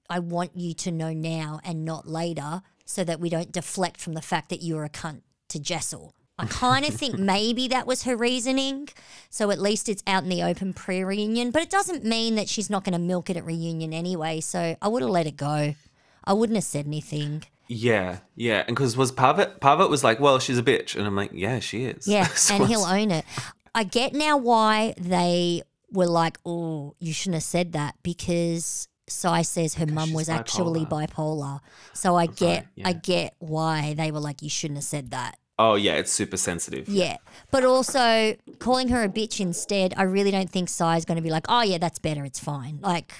I want you to know now and not later so that we don't deflect from the fact that you're a cunt to Jessel. I kind of think <laughs> maybe that was her reasoning. So at least it's out in the open pre reunion, but it doesn't mean that she's not going to milk it at reunion anyway. So I would have let it go. I wouldn't have said anything. Yeah, yeah. And because was Pavit, Pavit was like, well, she's a bitch. And I'm like, yeah, she is. Yeah, <laughs> So and he'll own it. I get now why they were like, oh, you shouldn't have said that because Sai says her mum was actually bipolar. So I get, I yeah. get why they were like, you shouldn't have said that. Oh, yeah, it's super sensitive. Yeah, but also calling her a bitch instead, I really don't think Sai's going to be like, oh yeah, that's better, it's fine. Like,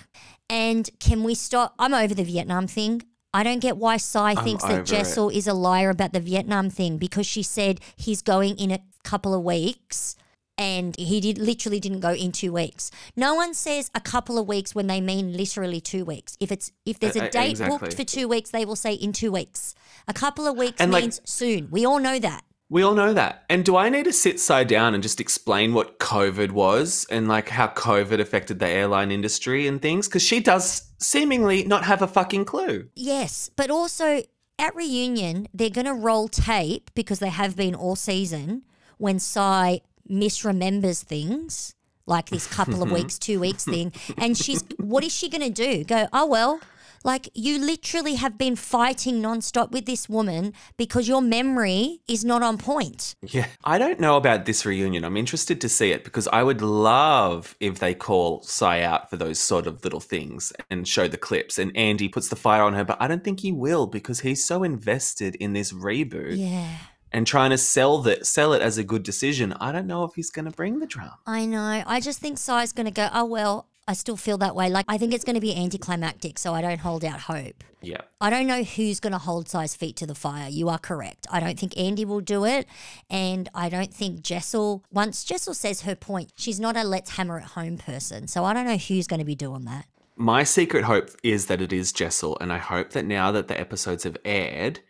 and can we stop? I'm over the Vietnam thing. I don't get why Sai thinks that it. Jessel is a liar about the Vietnam thing because she said he's going in a couple of weeks and he did literally didn't go in two weeks. No one says a couple of weeks when they mean literally two weeks. If it's if there's Uh, a uh, date exactly. booked for two weeks, they will say in two weeks. A couple of weeks And, like- means soon. We all know that. We all know that. And do I need to sit Sai down and just explain what COVID was and like how COVID affected the airline industry and things? Because she does seemingly not have a fucking clue. Yes, but also at reunion, they're going to roll tape because they have been all season when Sai misremembers things like this couple of <laughs> weeks, two weeks thing. And she's, what is she going to do? Go, oh, well, like you literally have been fighting nonstop with this woman because your memory is not on point. Yeah. I don't know about this reunion. I'm interested to see it because I would love if they call Sai out for those sort of little things and show the clips and Andy puts the fire on her, but I don't think he will because he's so invested in this reboot Yeah. And trying to sell that sell it as a good decision. I don't know if he's going to bring the drama. I know. I just think Sai's going to go, oh, well, I still feel that way. Like, I think it's going to be anticlimactic, so I don't hold out hope. Yeah. I don't know who's going to hold Sai's feet to the fire. You are correct. I don't think Andy will do it. And I don't think Jessel, once Jessel says her point, she's not a let's hammer it home person. So I don't know who's going to be doing that. My secret hope is that it is Jessel, and I hope that now that the episodes have aired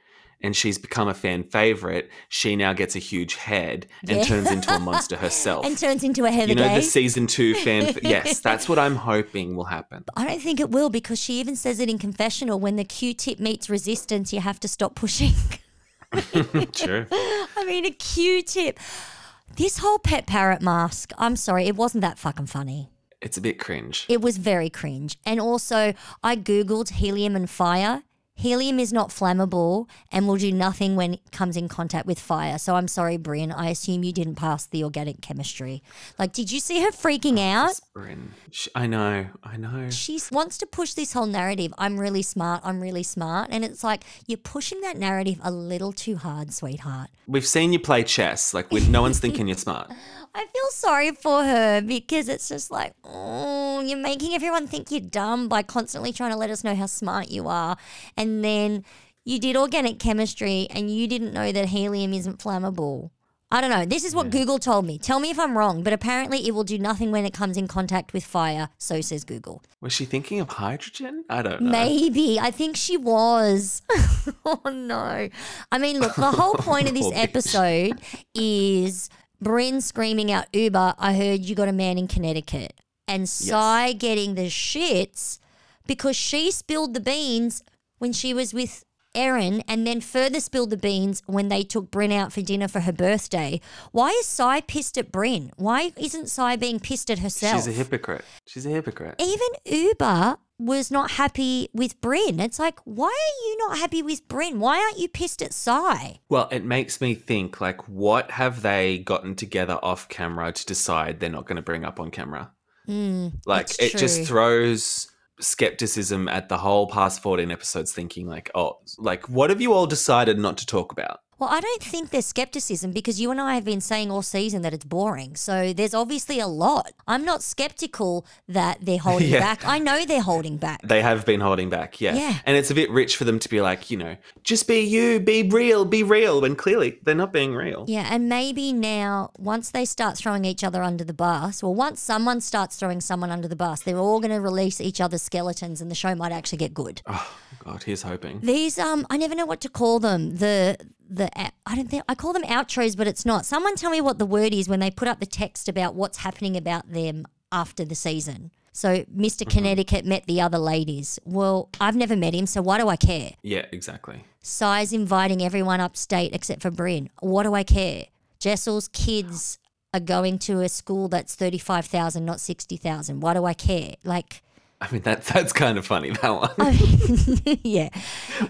and she's become a fan favorite, she now gets a huge head and Yeah. turns into a <laughs> monster herself. And turns into a Heather you know, Gay. the season two fan. <laughs> yes, that's what I'm hoping will happen. I don't think it will because she even says it in confessional when the Q tip meets resistance, you have to stop pushing. <laughs> True. I mean, a Q tip. This whole pet parrot mask, I'm sorry, it wasn't that fucking funny. It's a bit cringe. It was very cringe. And also, I Googled helium and fire. Helium is not flammable and will do nothing when it comes in contact with fire. So I'm sorry, Brynn. I assume you didn't pass the organic chemistry. Like, did you see her freaking oh, out? Brynn. Sh- I know. I know. She wants to push this whole narrative. I'm really smart. I'm really smart. And it's like, you're pushing that narrative a little too hard, sweetheart. We've seen you play chess. Like, no one's thinking you're smart. <laughs> I feel sorry for her because it's just like, oh, you're making everyone think you're dumb by constantly trying to let us know how smart you are. And then you did organic chemistry and you didn't know that helium isn't flammable. I don't know. This is what Google told me. Tell me if I'm wrong, but apparently it will do nothing when it comes in contact with fire. So says Google. Was she thinking of hydrogen? I don't know. Maybe. I think she was. <laughs> oh no. I mean, look, the whole point of this <laughs> episode is Brynn screaming out Ubah, I heard you got a man in Connecticut. And Sai getting the shits because she spilled the beans when she was with Erin and then further spilled the beans when they took Brynn out for dinner for her birthday. Why is Sai pissed at Brynn? Why isn't Sai being pissed at herself? She's a hypocrite. She's a hypocrite. even Ubah was not happy with Brynn. It's like, why are you not happy with Brynn? Why aren't you pissed at Sai? Well, it makes me think like, what have they gotten together off camera to decide they're not going to bring up on camera? like, Mm, that's it just throws skepticism at the whole past 14 episodes, thinking like, oh, like, what have you all decided not to talk about? Well, I don't think there's skepticism because you and I have been saying all season that it's boring. So there's obviously a lot. I'm not skeptical that they're <laughs> holding Yeah. back. I know they're holding back. They have been holding back, yeah. Yeah. And it's a bit rich for them to be like, you know, just be you, be real, be real, when clearly they're not being real. Yeah, and maybe now, once they start throwing each other under the bus, well, once someone starts throwing someone under the bus, they're all going to release each other's skeletons and the show might actually get good. Oh, God, here's hoping. These um, I never know what to call them. The the I don't think I call them outros, but it's not. Someone tell me what the word is when they put up the text about what's happening about them after the season. So mister mm-hmm. Connecticut met the other ladies. Well, I've never met him, so why do I care? Yeah, exactly. Sai's inviting everyone upstate except for Brynn. What do I care? Jessel's kids are going to a school that's thirty five thousand, not sixty thousand. Why do I care? Like, I mean, that, that's kind of funny, that one. <laughs> yeah.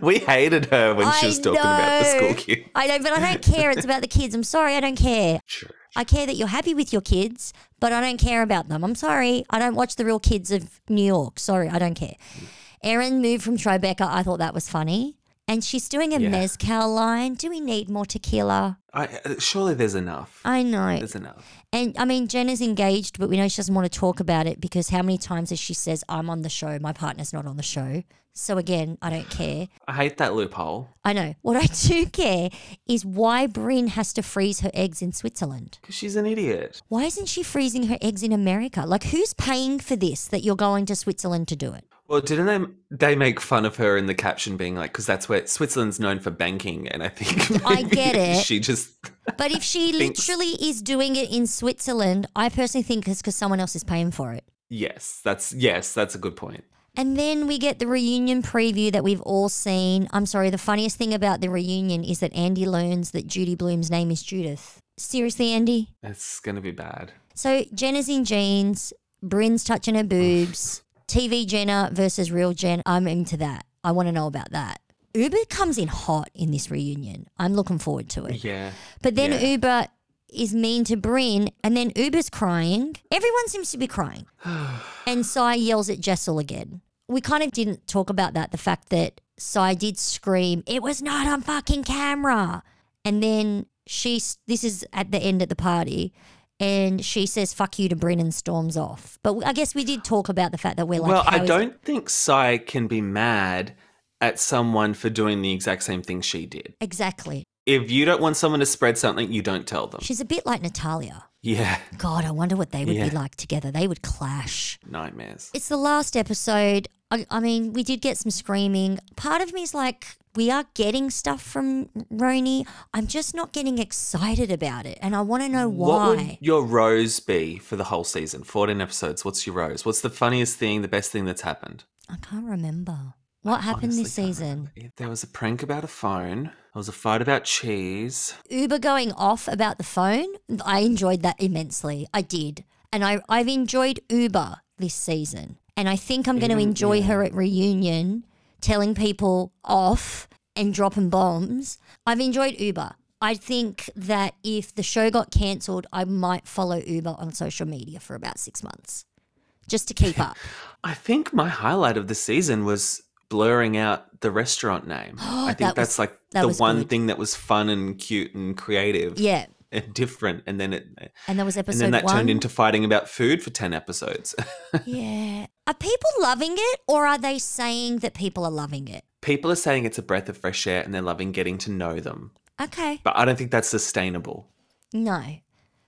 we hated her when she was talking about the school know. queue. I know, but I don't care. It's about the kids. I'm sorry, I don't care. Sure. I care that you're happy with your kids, but I don't care about them. I'm sorry. I don't watch the real kids of New York. Sorry, I don't care. Mm. Erin moved from Tribeca. I thought that was funny. And she's doing a Yeah. mezcal line. Do we need more tequila? I, uh, surely there's enough. I know. There's enough. And I mean, Jen is engaged, but we know she doesn't want to talk about it because how many times has she says, I'm on the show, my partner's not on the show. So again, I don't care. I hate that loophole I know. What I do <laughs> care is why Brynn has to freeze her eggs in Switzerland. because she's an idiot. Why isn't she freezing her eggs in America? Like, who's paying for this that you're going to Switzerland to do it? Well, didn't they they make fun of her in the caption, being like, because that's where Switzerland's known for banking, and I think <laughs> I get it. she just <laughs> But if she Thinks- literally is doing it in Switzerland, I personally think it's because someone else is paying for it. yes, that's yes, that's a good point. And then we get the reunion preview that we've all seen. I'm sorry, the funniest thing about the reunion is that Andy learns that Judy Blume's name is Judith. Seriously, Andy? It's gonna be bad. So Jenna's in jeans, Brynn's touching her boobs, TV Jenna versus real Jen. I'm into that. I want to know about that. Ubah comes in hot in this reunion. I'm looking forward to it. Yeah, But then Yeah. Ubah is mean to Brynn, and then Ubah's crying. Everyone seems to be crying. <sighs> and Sai yells at Jessel again. We kind of didn't talk about that, the fact that Sai did scream, it was not on fucking camera. And then she's, this is at the end of the party, and she says "fuck you" to Brynn and storms off. But I guess we did talk about the fact that we're like, well, I don't think Sai can be mad at someone for doing the exact same thing she did. exactly. If you don't want someone to spread something, you don't tell them. She's a bit like Natalya. Yeah, God, I wonder what they would Yeah. be like together. They would clash. nightmares. It's the last episode. I, I mean, we did get some screaming. Part of me is like, we are getting stuff from RHONY. I'm just not getting excited about it. And I want to know why. What would your rose be for the whole season? 14 episodes. What's your rose? What's the funniest thing, the best thing that's happened? I can't remember. What happened this season? There was a prank about a phone. There was a fight about cheese. Ubah going off about the phone, I enjoyed that immensely. I did. And I, I've enjoyed Ubah this season. And I think I'm going to enjoy yeah. her at reunion, telling people off and dropping bombs. I've enjoyed Ubah. I think that if the show got cancelled, I might follow Ubah on social media for about six months just to keep up. <laughs> I think my highlight of the season was blurring out the restaurant name. <gasps> I think That that's was- like that the one good. thing that was fun and cute and creative. Yeah. And <laughs> different. And then it And that was episode and then that one. turned into fighting about food for 10 episodes. <laughs> yeah. Are people loving it or are they saying that people are loving it? People are saying it's a breath of fresh air and they're loving getting to know them. Okay. But I don't think that's sustainable. No.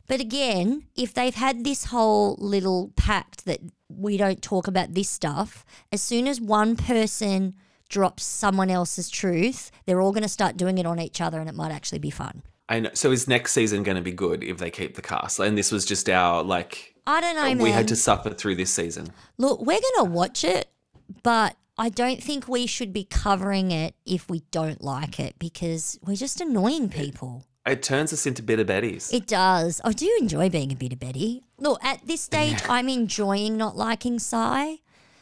But again, if they've had this whole little pact that we don't talk about this stuff, as soon as one person drops someone else's truth, they're all going to start doing it on each other and it might actually be fun. I know. So is next season going to be good if they keep the cast? And this was just our like I don't know, man. we had to suffer through this season. Look, we're going to watch it, but I don't think we should be covering it if we don't like it because we're just annoying people. It turns us into bitter betties. It does. I do enjoy being a bitter Betty. Look, at this stage, I'm enjoying not liking Sai.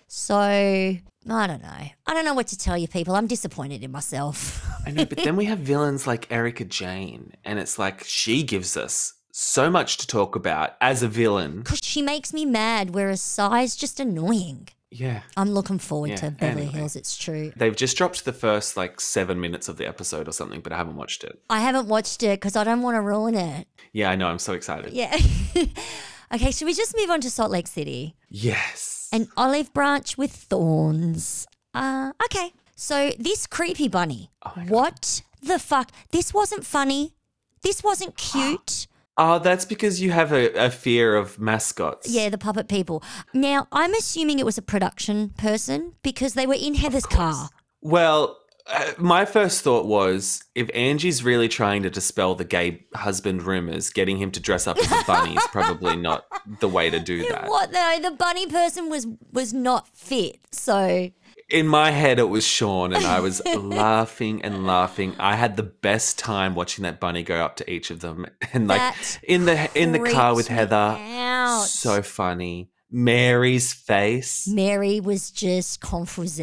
So, I don't know. I don't know what to tell you, people. I'm disappointed in myself. <laughs> I know, but then we have villains like Erika Jayne, and it's like she gives us so much to talk about as a villain. Because she makes me mad, whereas Sai's just annoying. Yeah. I'm looking forward Yeah, to Beverly anyway. Hills, it's true. They've just dropped the first like seven minutes of the episode or something, but I haven't watched it. I haven't watched it because I don't want to ruin it. Yeah, I know. I'm so excited. Yeah. <laughs> okay, should we just move on to Salt Lake City? Yes. An olive branch with thorns. Uh, okay. So this creepy bunny. what the fuck? This wasn't funny. This wasn't cute. <gasps> oh, that's because you have a, a fear of mascots. yeah, the puppet people. Now, I'm assuming it was a production person because they were in Heather's car. Well, uh, my first thought was if Angie's really trying to dispel the gay husband rumors, getting him to dress up as a bunny is probably <laughs> not the way to do that. What though? The bunny person was was not fit. So In my head, it was Sean, and I was laughing and laughing. I had the best time watching that bunny go up to each of them, <laughs> and like That in the in the car with Heather. out. So funny. Mary's face. Mary was just confused.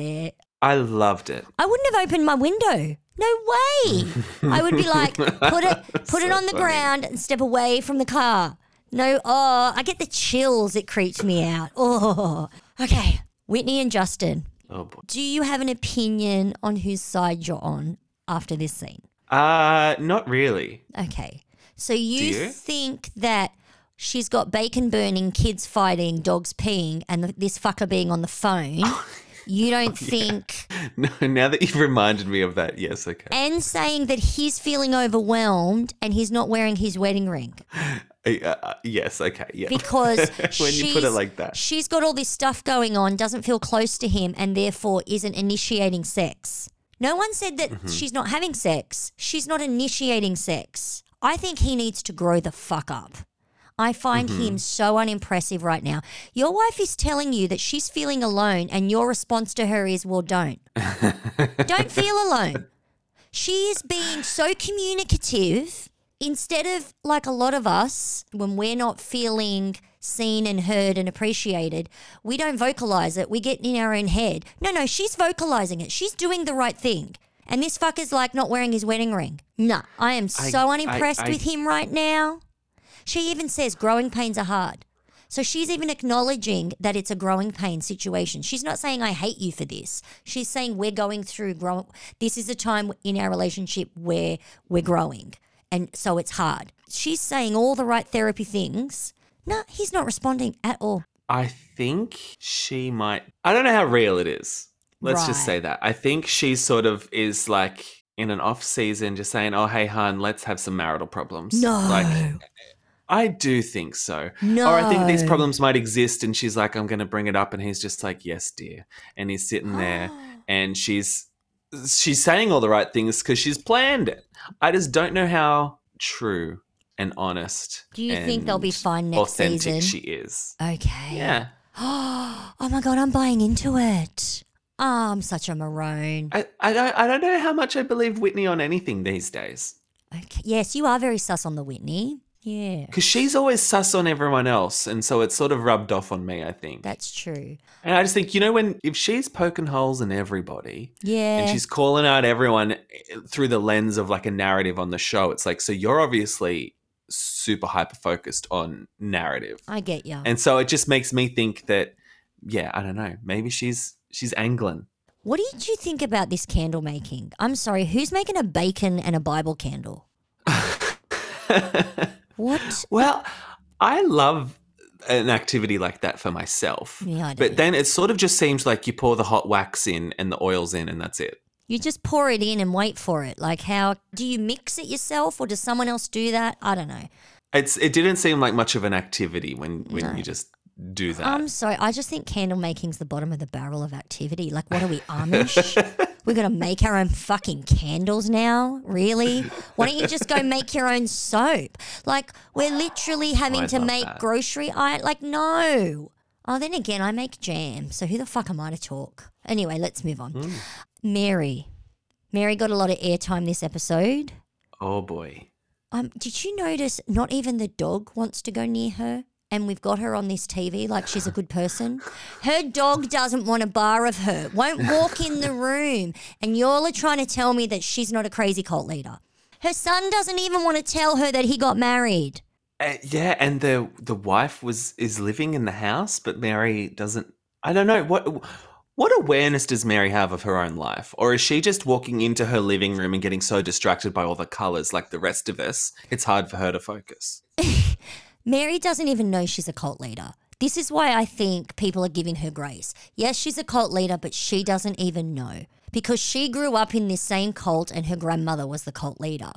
I loved it. I wouldn't have opened my window. No way. I would be like, <laughs> put it put it on the funny. ground and step away from the car. No, oh, I get the chills. It creeps me out. Oh. Okay. Whitney and Justin, Oh boy. do you have an opinion on whose side you're on after this scene? Uh not really. Okay. So you, you? think that she's got bacon burning, kids fighting, dogs peeing, and this fucker being on the phone. <laughs> You don't <laughs> think, No, now that you've reminded me of that, yes, okay. and saying that he's feeling overwhelmed and he's not wearing his wedding ring Uh, uh, yes, okay, yeah. because <laughs> when you put it like that. she's got all this stuff going on, doesn't feel close to him, and therefore isn't initiating sex. No one said that Mm-hmm. she's not having sex. She's not initiating sex. I think he needs to grow the fuck up. I find Mm-hmm. him so unimpressive right now. Your wife is telling you that she's feeling alone, and your response to her is, well, don't. don't <laughs> feel alone. She is being so communicative instead of like a lot of us, when we're not feeling seen and heard and appreciated, we don't vocalize it. We get in our own head. No, no, she's vocalizing it. She's doing the right thing. And this fucker's like not wearing his wedding ring. Nah, I am so I- unimpressed I- with him right now. She even says growing pains are hard. So she's even acknowledging that it's a growing pain situation. She's not saying I hate you for this. She's saying we're going through grow this is a time in our relationship where we're growing. And so it's hard. She's saying all the right therapy things. No, he's not responding at all. I think she might. I don't know how real it is. Let's just say that. I think she sort of is like in an off season, just saying, "Oh, hey, hun, let's have some marital problems." No. like I do think so. No. Or I think these problems might exist, and she's like, "I'm going to bring it up," and he's just like, "Yes, dear," and he's sitting there, <gasps> and she's she's saying all the right things because she's planned it. I just don't know how true and honest. Do you think they'll be fine next authentic season? She is. Okay. Yeah. <gasps> oh my god, I'm buying into it. Oh, I'm such a maroon. I, I don't I don't know how much I believe Whitney on anything these days. Okay. Yes, you are very sus on the Whitney. Yeah, Because she's always sus on everyone else, and so it's sort of rubbed off on me, I think. that's true. and I just think, you know, when if she's poking holes in everybody Yeah. and she's calling out everyone eh, through the lens of like a narrative on the show, it's like, so you're obviously super hyper focused on narrative. I get you. And so it just makes me think that, yeah, I don't know, maybe she's she's angling. What did you think about this candle making? I'm sorry, who's making a bacon and a Bible candle? <laughs> What? Well, I love an activity like that for myself. Yeah, I do. But then it sort of just seems like you pour the hot wax in and the oils in and that's it. You just pour it in and wait for it. Like how do you mix it yourself or does someone else do that? I don't know. It's it didn't seem like much of an activity when when you just do that. I'm sorry. I just think candle making's the bottom of the barrel of activity. Like, what are we, Amish? <laughs> We're going to make our own fucking candles now? Really? Why don't you just go <laughs> make your own soap? Like, we're literally having I'd to make that. grocery I Like, no. Oh, then again, I make jam. So who the fuck am I to talk? Anyway, let's move on. Hmm. Mary. Mary got a lot of airtime this episode. oh boy. Um, did you notice not even the dog wants to go near her? And we've got her on this TV like she's a good person. Her dog doesn't want a bar of her, won't walk in the room. And y'all are trying to tell me that she's not a crazy cult leader. Her son doesn't even want to tell her that he got married. Uh, yeah, and the the wife was is living in the house, but Mary doesn't. I don't know what what awareness does Mary have of her own life, or is she just walking into her living room and getting so distracted by all the colors like the rest of us? It's hard for her to focus. <laughs> Mary doesn't even know she's a cult leader. This is why I think people are giving her grace. Yes, she's a cult leader, but she doesn't even know because she grew up in this same cult and her grandmother was the cult leader.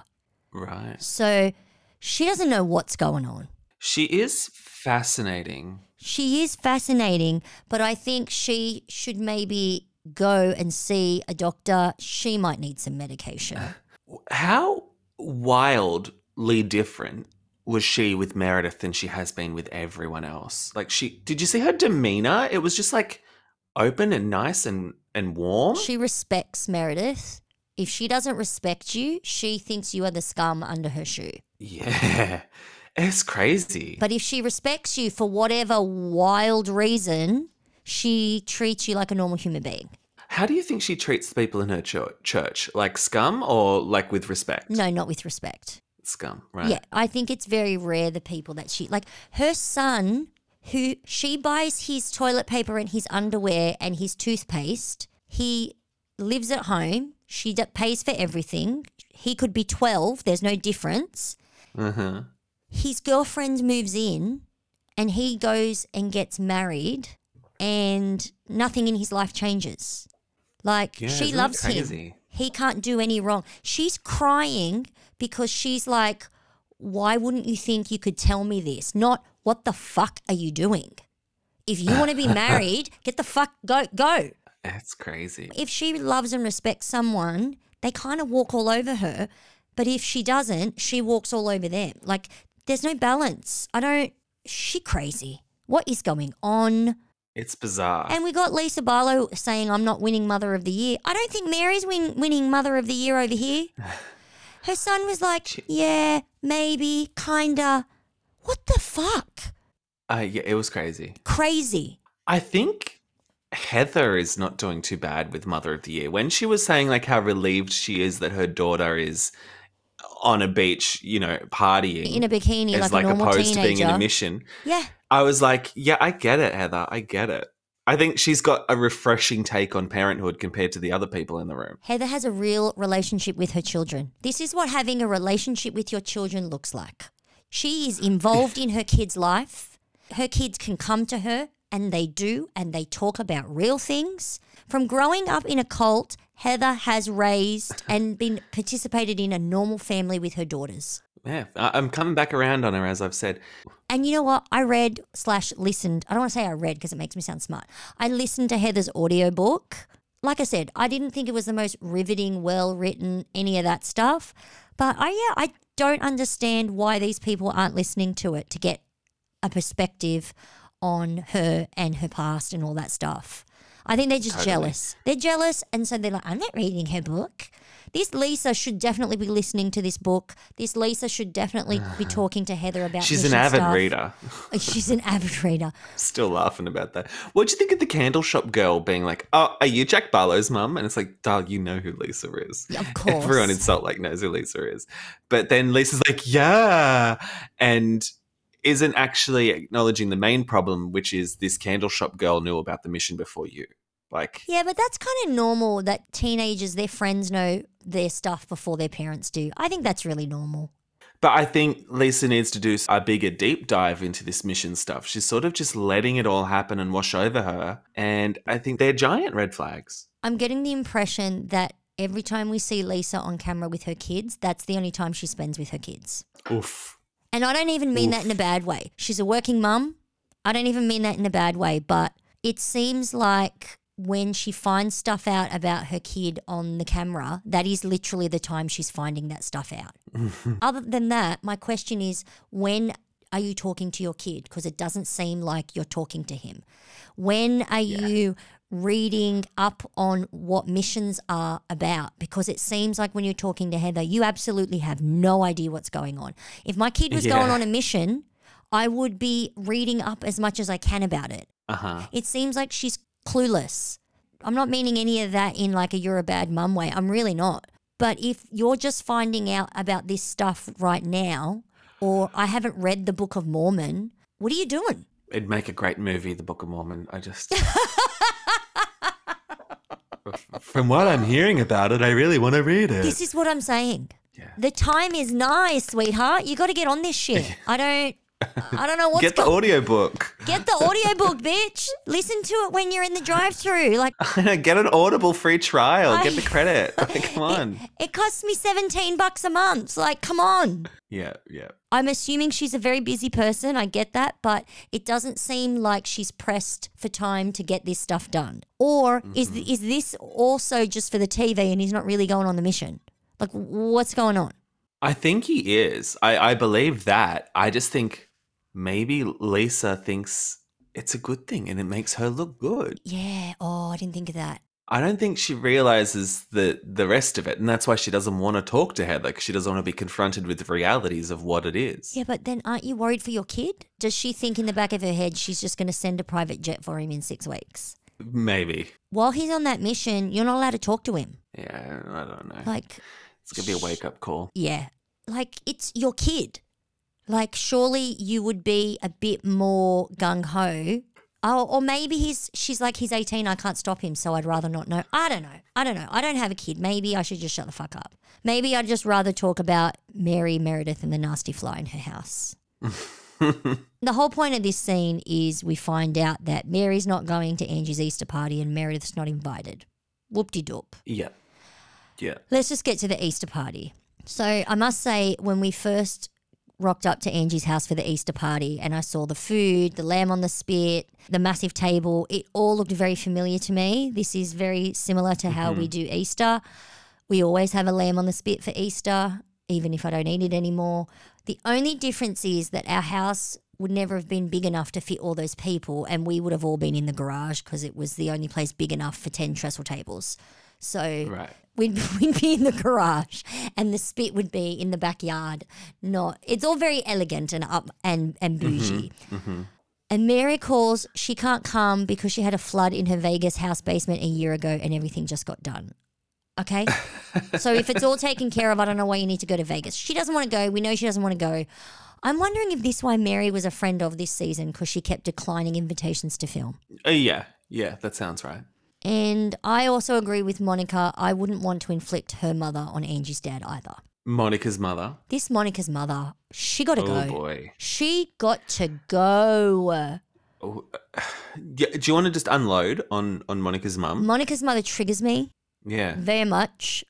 Right. So she doesn't know what's going on. She is fascinating. She is fascinating, but I think she should maybe go and see a doctor. She might need some medication. <laughs> How wildly different was she with Meredith than she has been with everyone else? Like she did you see her demeanor? It was just like open and nice and and warm. She respects Meredith. If she doesn't respect you, she thinks you are the scum under her shoe. yeah. <laughs> It's crazy. But if she respects you for whatever wild reason, she treats you like a normal human being. How do you think she treats the people in her church? Like scum or like with respect? No, not with respect. Scum, right? Yeah, I think it's very rare the people that she like her son who she buys his toilet paper and his underwear and his toothpaste. He lives at home. She d- pays for everything. He could be 12, there's no difference. Uh-huh. His girlfriend moves in and he goes and gets married and nothing in his life changes. Like Yeah, she loves him. He can't do any wrong. She's crying because she's like, why wouldn't you think you could tell me this? Not what the fuck are you doing? If you want to be <laughs> married, get the fuck go go. That's crazy. If she loves and respects someone, they kind of walk all over her. But if she doesn't, she walks all over them. Like there's no balance. I don't. She crazy. What is going on? It's bizarre. And we got Lisa Barlow saying, I'm not winning Mother of the Year. I don't think Mary's win- winning Mother of the Year over here. <laughs> Her son was like, yeah, maybe, kinda. What the fuck? uh, yeah, it was crazy. Crazy. I think Heather is not doing too bad with Mother of the Year. When she was saying like how relieved she is that her daughter is on a beach, you know, partying In a bikini, as like, like a normal opposed to being in a mission. yeah. I was like, yeah, I get it, Heather. I get it. I think she's got a refreshing take on parenthood compared to the other people in the room. Heather has a real relationship with her children. This is what having a relationship with your children looks like. She is involved in her kid's life. Her kids can come to her, and they do, and they talk about real things. From growing up in a cult, Heather has raised and been participated in a normal family with her daughters. Yeah, I- I'm coming back around on her, as I've said. And you know what? I read slash listened. I don't want to say I read because it makes me sound smart. I listened to Heather's audiobook. Like I said, I didn't think it was the most riveting, well written, any of that stuff. But I yeah, I don't understand why these people aren't listening to it to get a perspective on her and her past and all that stuff. I think they're just Totally. jealous. They're jealous, and so they're like, I'm not reading her book. This Lisa should definitely be listening to this book. This Lisa should definitely be <sighs> talking to Heather about. She's an avid stuff. reader. <laughs> She's an avid reader. <laughs> Still laughing about that. What'd you think of the candle shop girl being like, "Oh, are you Jack Barlow's mum?" And it's like, "Darl, you know who Lisa is." Yeah, Of course. <laughs> Everyone in Salt Lake knows who Lisa is. But then Lisa's like, "Yeah," and isn't actually acknowledging the main problem, which is this candle shop girl knew about the mission before you. Like, Yeah, but that's kind of normal that teenagers, their friends know their stuff before their parents do. I think that's really normal. But I think Lisa needs to do a bigger deep dive into this mission stuff. She's sort of just letting it all happen and wash over her. And I think they're giant red flags. I'm getting the impression that every time we see Lisa on camera with her kids, that's the only time she spends with her kids. Oof. And I don't even mean that in a bad way. She's a working mum. I don't even mean that in a bad way, but it seems like when she finds stuff out about her kid on the camera, that is literally the time she's finding that stuff out. <laughs> Other than that, my question is when are you talking to your kid? Because it doesn't seem like you're talking to him. When are you reading up on what missions are about? Because it seems like when you're talking to Heather, you absolutely have no idea what's going on. If my kid was going on a mission, I would be reading up as much as I can about it. Uh huh. It seems like she's clueless. I'm not meaning any of that in like a you're a bad mum way. I'm really not. But if you're just finding out about this stuff right now, or I haven't read the Book of Mormon, what are you doing? It'd make a great movie, The Book of Mormon. I just. <laughs> From what I'm hearing about it, I really want to read it. This is what I'm saying. Yeah. The time is nice, sweetheart. You got to get on this shit. <laughs> I don't. I don't know what's Get the go- audiobook. Get the audiobook, bitch. Listen to it when you're in the drive-through. Like <laughs> Get an Audible free trial. Get the credit. <laughs> Like, come on. it costs me 17 bucks a month. Like come on. Yeah, yeah. I'm assuming she's a very busy person. I get that, but it doesn't seem like she's pressed for time to get this stuff done. Or is Mm-hmm. is this also just for the TV and he's not really going on the mission? Like what's going on? I think he is. I, I believe that. I just think maybe Lisa thinks it's a good thing and it makes her look good. Yeah. Oh, I didn't think of that. I don't think she realizes the the rest of it, and that's why she doesn't want to talk to Heather because she doesn't want to be confronted with the realities of what it is. Yeah, but then aren't you worried for your kid? Does she think in the back of her head she's just going to send a private jet for him in six weeks? Maybe. While he's on that mission, you're not allowed to talk to him. Yeah, I don't know. Like, it's gonna be a wake up call. yeah, like it's your kid. Like, surely you would be a bit more gung ho. Oh, or maybe he's she's like he's 18, I can't stop him, so I'd rather not know. I don't know. I don't know. I don't have a kid. Maybe I should just shut the fuck up. Maybe I'd just rather talk about Mary Meredith and the nasty fly in her house. <laughs> The whole point of this scene is we find out that Mary's not going to Angie's Easter party and Meredith's not invited. Whoop de doop. Yeah. Yeah. Let's just get to the Easter party. So I must say, when we first rocked up to Angie's house for the Easter party and I saw the food, the lamb on the spit, the massive table, it all looked very familiar to me. This is very similar to how we mm-hmm. do Easter. We always have a lamb on the spit for Easter, even if I don't eat it anymore. The only difference is that our house would never have been big enough to fit all those people, and we would have all been in the garage because it was the only place big enough for 10 trestle tables. So Right. we'd, <laughs> we'd be in the garage and the spit would be in the backyard. Not, it's all very elegant and up and, and bougie. And Mary calls, she can't come because she had a flood in her Vegas house basement a year ago and everything just got done. Okay. <laughs> so if it's all taken care of, I don't know why you need to go to Vegas. She doesn't want to go. We know she doesn't want to go. I'm wondering if this why Mary was a friend of this season because she kept declining invitations to film. Uh, yeah. Yeah. That sounds right. And I also agree with Monica. I wouldn't want to inflict her mother on Angie's dad either. Monica's mother. This Monica's mother, she got to Oh go. boy. She got to go. Oh, <sighs> yeah, do you want to just unload on on Monica's mum? Monica's mother triggers me yeah. very much.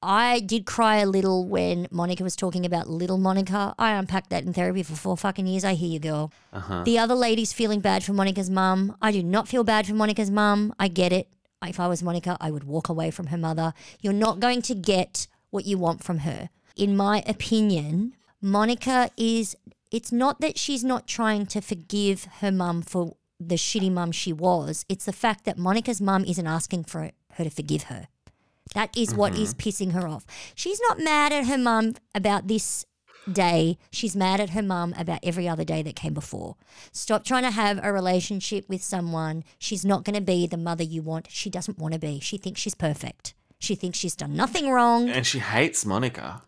I did cry a little when Monica was talking about little Monica. I unpacked that in therapy for four fucking years. I hear you, girl. Uh-huh. The other lady's feeling bad for Monica's mum. I do not feel bad for Monica's mum. I get it. If I was Monica, I would walk away from her mother. You're not going to get what you want from her. In my opinion, Monica is, it's not that she's not trying to forgive her mum for the shitty mum she was. It's the fact that Monica's mum isn't asking for her to forgive her. That is what is pissing her off. She's not mad at her mum about this day. She's mad at her mum about every other day that came before. Stop trying to have a relationship with someone. She's not going to be the mother you want. She doesn't want to be. She thinks she's perfect. She thinks she's done nothing wrong. And she hates Monica.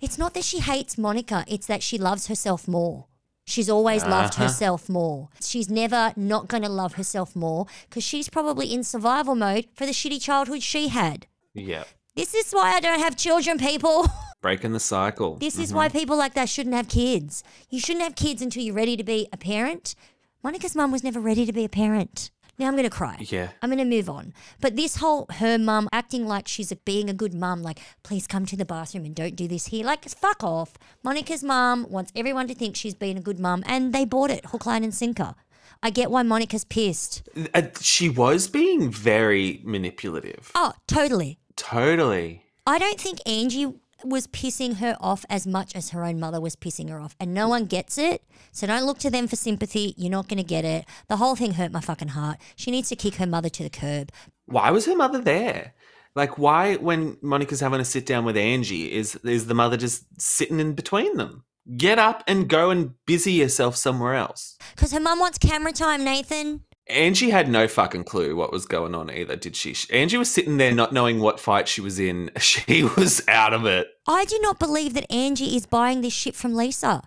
It's not that she hates Monica, it's that she loves herself more. She's always loved Uh-huh. herself more. She's never not going to love herself more because she's probably in survival mode for the shitty childhood she had. Yeah. This is why I don't have children, people. <laughs> Breaking the cycle. This is why people like that shouldn't have kids. You shouldn't have kids until you're ready to be a parent. Monica's mum was never ready to be a parent. Now I'm going to cry. Yeah. I'm going to move on. But this whole her mum acting like she's a, being a good mum, like, please come to the bathroom and don't do this here. Like, fuck off. Monica's mum wants everyone to think she's been a good mum, and they bought it hook, line, and sinker. I get why Monica's pissed. Uh, she was being very manipulative. Oh, totally. Totally. I don't think Angie was pissing her off as much as her own mother was pissing her off. And no one gets it. So don't look to them for sympathy. You're not going to get it. The whole thing hurt my fucking heart. She needs to kick her mother to the curb. Why was her mother there? Like, why, when Monica's having a sit down with Angie, is is the mother just sitting in between them? Get up and go and busy yourself somewhere else. Because her mum wants camera time, Nathan. Angie had no fucking clue what was going on either, did she? Angie was sitting there not knowing what fight she was in. <laughs> She was out of it. I do not believe that Angie is buying this shit from Lisa.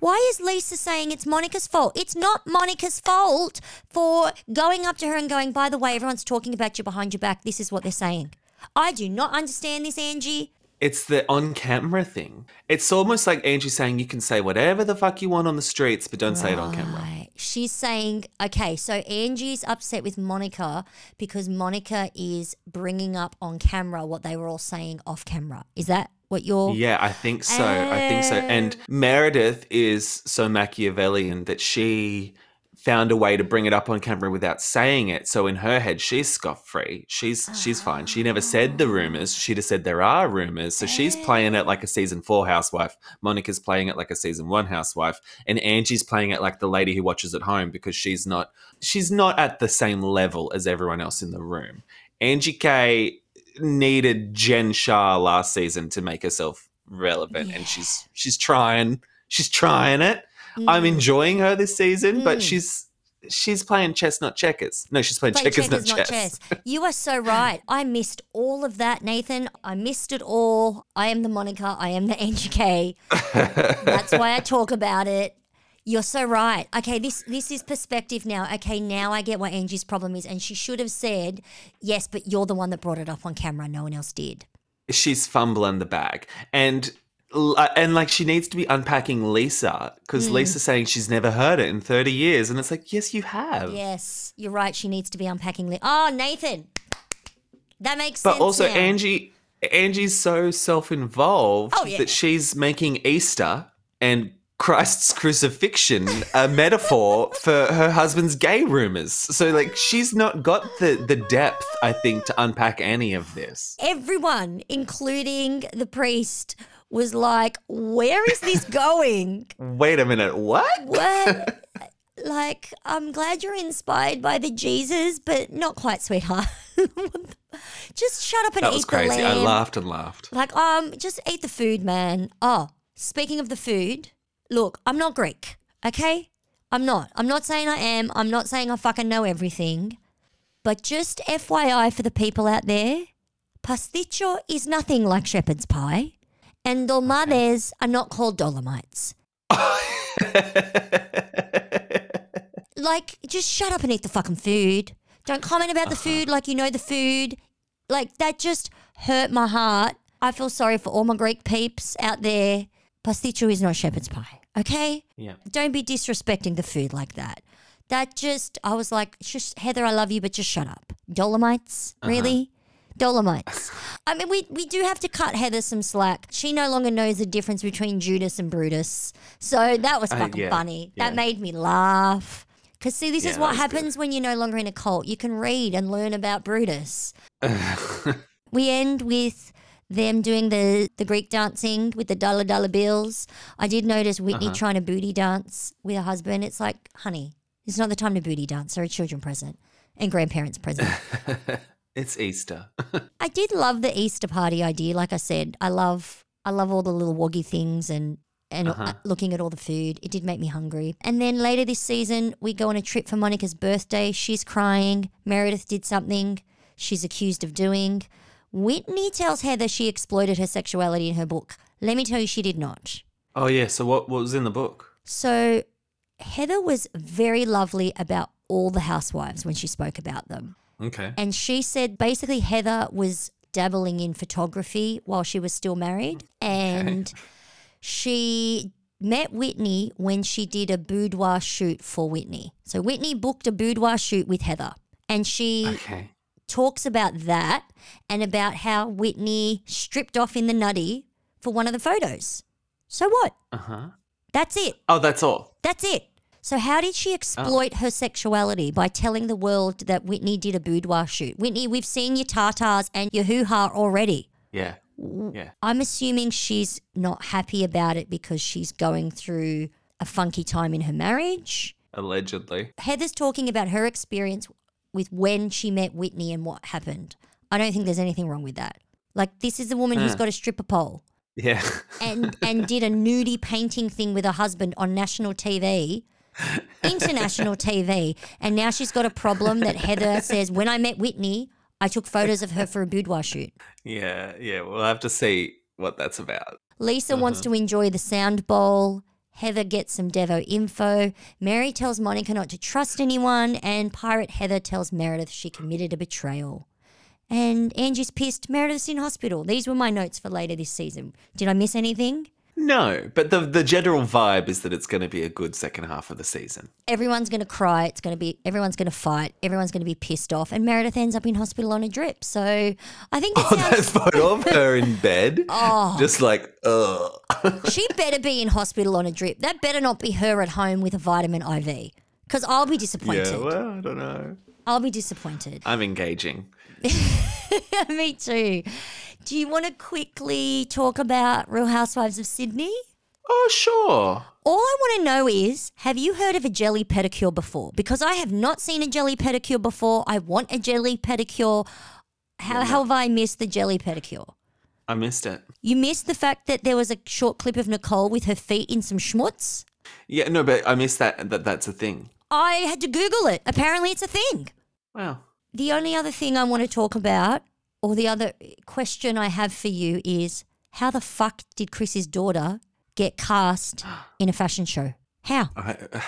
Why is Lisa saying it's Monica's fault? It's not Monica's fault for going up to her and going, by the way, everyone's talking about you behind your back. This is what they're saying. I do not understand this, Angie. It's the on camera thing. It's almost like Angie saying you can say whatever the fuck you want on the streets, but don't say it on camera. She's saying, okay, so Angie's upset with Monica because Monica is bringing up on camera what they were all saying off camera. Is that what you're. Yeah, I think so. I think so. And Oh. Meredith is so Machiavellian that she found a way to bring it up on camera without saying it. So in her head, she's scoff free. She's she's fine. She never said the ah. rumors. She just said there are rumors. So she's playing it like a season four housewife. Monica's playing it like a season one housewife, and Angie's playing it like the lady who watches at home because she's not she's not at the same level as everyone else in the room. Angie K needed Jen Shah last season to make herself relevant, and she's she's trying. She's trying it. I'm enjoying her this season, but Mm. she's she's playing chess, not checkers. No, she's playing Play checkers, not, chess. You are so <laughs> right. I missed all of that, Nathan. I missed it all. I am the Monica. I am the Angie K. That's why I <laughs> talk about it. You're so right. Okay, this this is perspective now. Okay, now I get what Angie's problem is, and she should have said, "Yes, but you're the one that brought it up on camera. No one else did." she's fumbling the bag, and and like she needs to be unpacking Lisa because Mm. Lisa's saying she's never heard it in 30 years, and it's like, yes, you have. Yes, you're right. She needs to be unpacking. Li- oh, Nathan, that makes But sense. But also, now. Angie, Angie's so self-involved Oh, yeah. that she's making Easter and Christ's crucifixion a metaphor <laughs> for her husband's gay rumors. So, like, she's not got the the depth, I think, to unpack any of this. everyone, including the priest, was like, "Where is this <laughs> going?" Wait a minute, what? What? <laughs> like, I'm glad you're inspired by the Jesus, but not quite, sweetheart. <laughs> just shut up and eat. That eat was crazy. the I laughed and laughed. Like, um, just eat the food, man. Oh, speaking of the food, look, I'm not Greek, okay? I'm not. I'm not saying I am. I'm not saying I fucking know everything. But just FYI for the people out there, pastitsio is nothing like shepherd's pie, and dolmades are not called dolomites. <laughs> like, just shut up and eat the fucking food. Don't comment about the uh-huh. food like you know the food. Like, that just hurt my heart I feel sorry for all my Greek peeps out there. Pastitsio is not shepherd's pie, okay? Yeah. Don't be disrespecting the food like that. That just, I was like, just Heather, I love you, but just shut up. Dolomites, uh-huh. really? Dolomites. I mean, we, we do have to cut Heather some slack. She no longer knows the difference between Judas and Brutus. So that was Uh, fucking yeah, funny. yeah. That made me laugh. Because, see, this Yeah, is what was good. happens when you're no longer in a cult. You can read and learn about Brutus. <laughs> we end with them doing the, the Greek dancing with the dollar dollar bills. I did notice Whitney Uh-huh. trying to booty dance with her husband. It's like, honey, it's not the time to booty dance. There are children present and grandparents present. <laughs> it's Easter. <laughs> I did love the Easter party idea. Like I said, I love I love all the little woggy things and and uh, looking at all the food. It did make me hungry. And then later this season, we go on a trip for Monica's birthday. She's crying. Meredith did something she's accused of doing. Whitney tells Heather she exploited her sexuality in her book. Let me tell you, she did not. oh yeah. So what what was in the book? So Heather was very lovely about all the housewives when she spoke about them. Okay. And she said basically Heather was dabbling in photography while she was still married. And she met Whitney when she did a boudoir shoot for Whitney. So Whitney booked a boudoir shoot with Heather. And she Okay. talks about that and about how Whitney stripped off in the nutty for one of the photos. So what? Uh huh. That's it. Oh, that's all. That's it. So how did she oh. exploit her sexuality by telling the world that Whitney did a boudoir shoot? Whitney, we've seen your tartars and your hoo-ha already. Yeah. Yeah. I'm assuming she's not happy about it because she's going through a funky time in her marriage. Allegedly. Heather's talking about her experience with when she met Whitney and what happened. I don't think there's anything wrong with that. Like this is a woman who's got a stripper pole Yeah. and and did a nudie painting thing with her husband on national TV, international TV, and now she's got a problem that Heather <laughs> says when I met Whitney, I took photos of her for a boudoir shoot. yeah. Yeah. We'll have to see what that's about. Lisa wants uh-huh. to enjoy the sound bowl. Heather gets some Devo info. Mary tells Monica not to trust anyone, and Pirate Heather tells Meredith she committed a betrayal. And Angie's pissed. Meredith's in hospital. These were my notes for later this season. Did I miss anything? No, but the the general vibe is that it's going to be a good second half of the season. everyone's going to cry. It's going to be everyone's going to fight. Everyone's going to be pissed off, and Meredith ends up in hospital on a drip. So I think Oh, that photo of <laughs> her in bed, Oh. just like, ugh. <laughs> she better be in hospital on a drip. That better not be her at home with a vitamin IV, because I'll be disappointed. yeah, well, I don't know. I'll be disappointed. I'm engaging. <laughs> Me too. Do you want to quickly talk about Real Housewives of Sydney? Oh, sure. All I want to know is have you heard of a jelly pedicure before? Because I have not seen a jelly pedicure before. I want a jelly pedicure. How, how have I missed the jelly pedicure? I missed it. You missed the fact that there was a short clip of Nicole with her feet in some schmutz? Yeah, no, but I missed that. That that's a thing. I had to Google it. Apparently, it's a thing. Wow. The only other thing I want to talk about, or the other question I have for you, is how the fuck did Chris's daughter get cast in a fashion show? How? I, uh,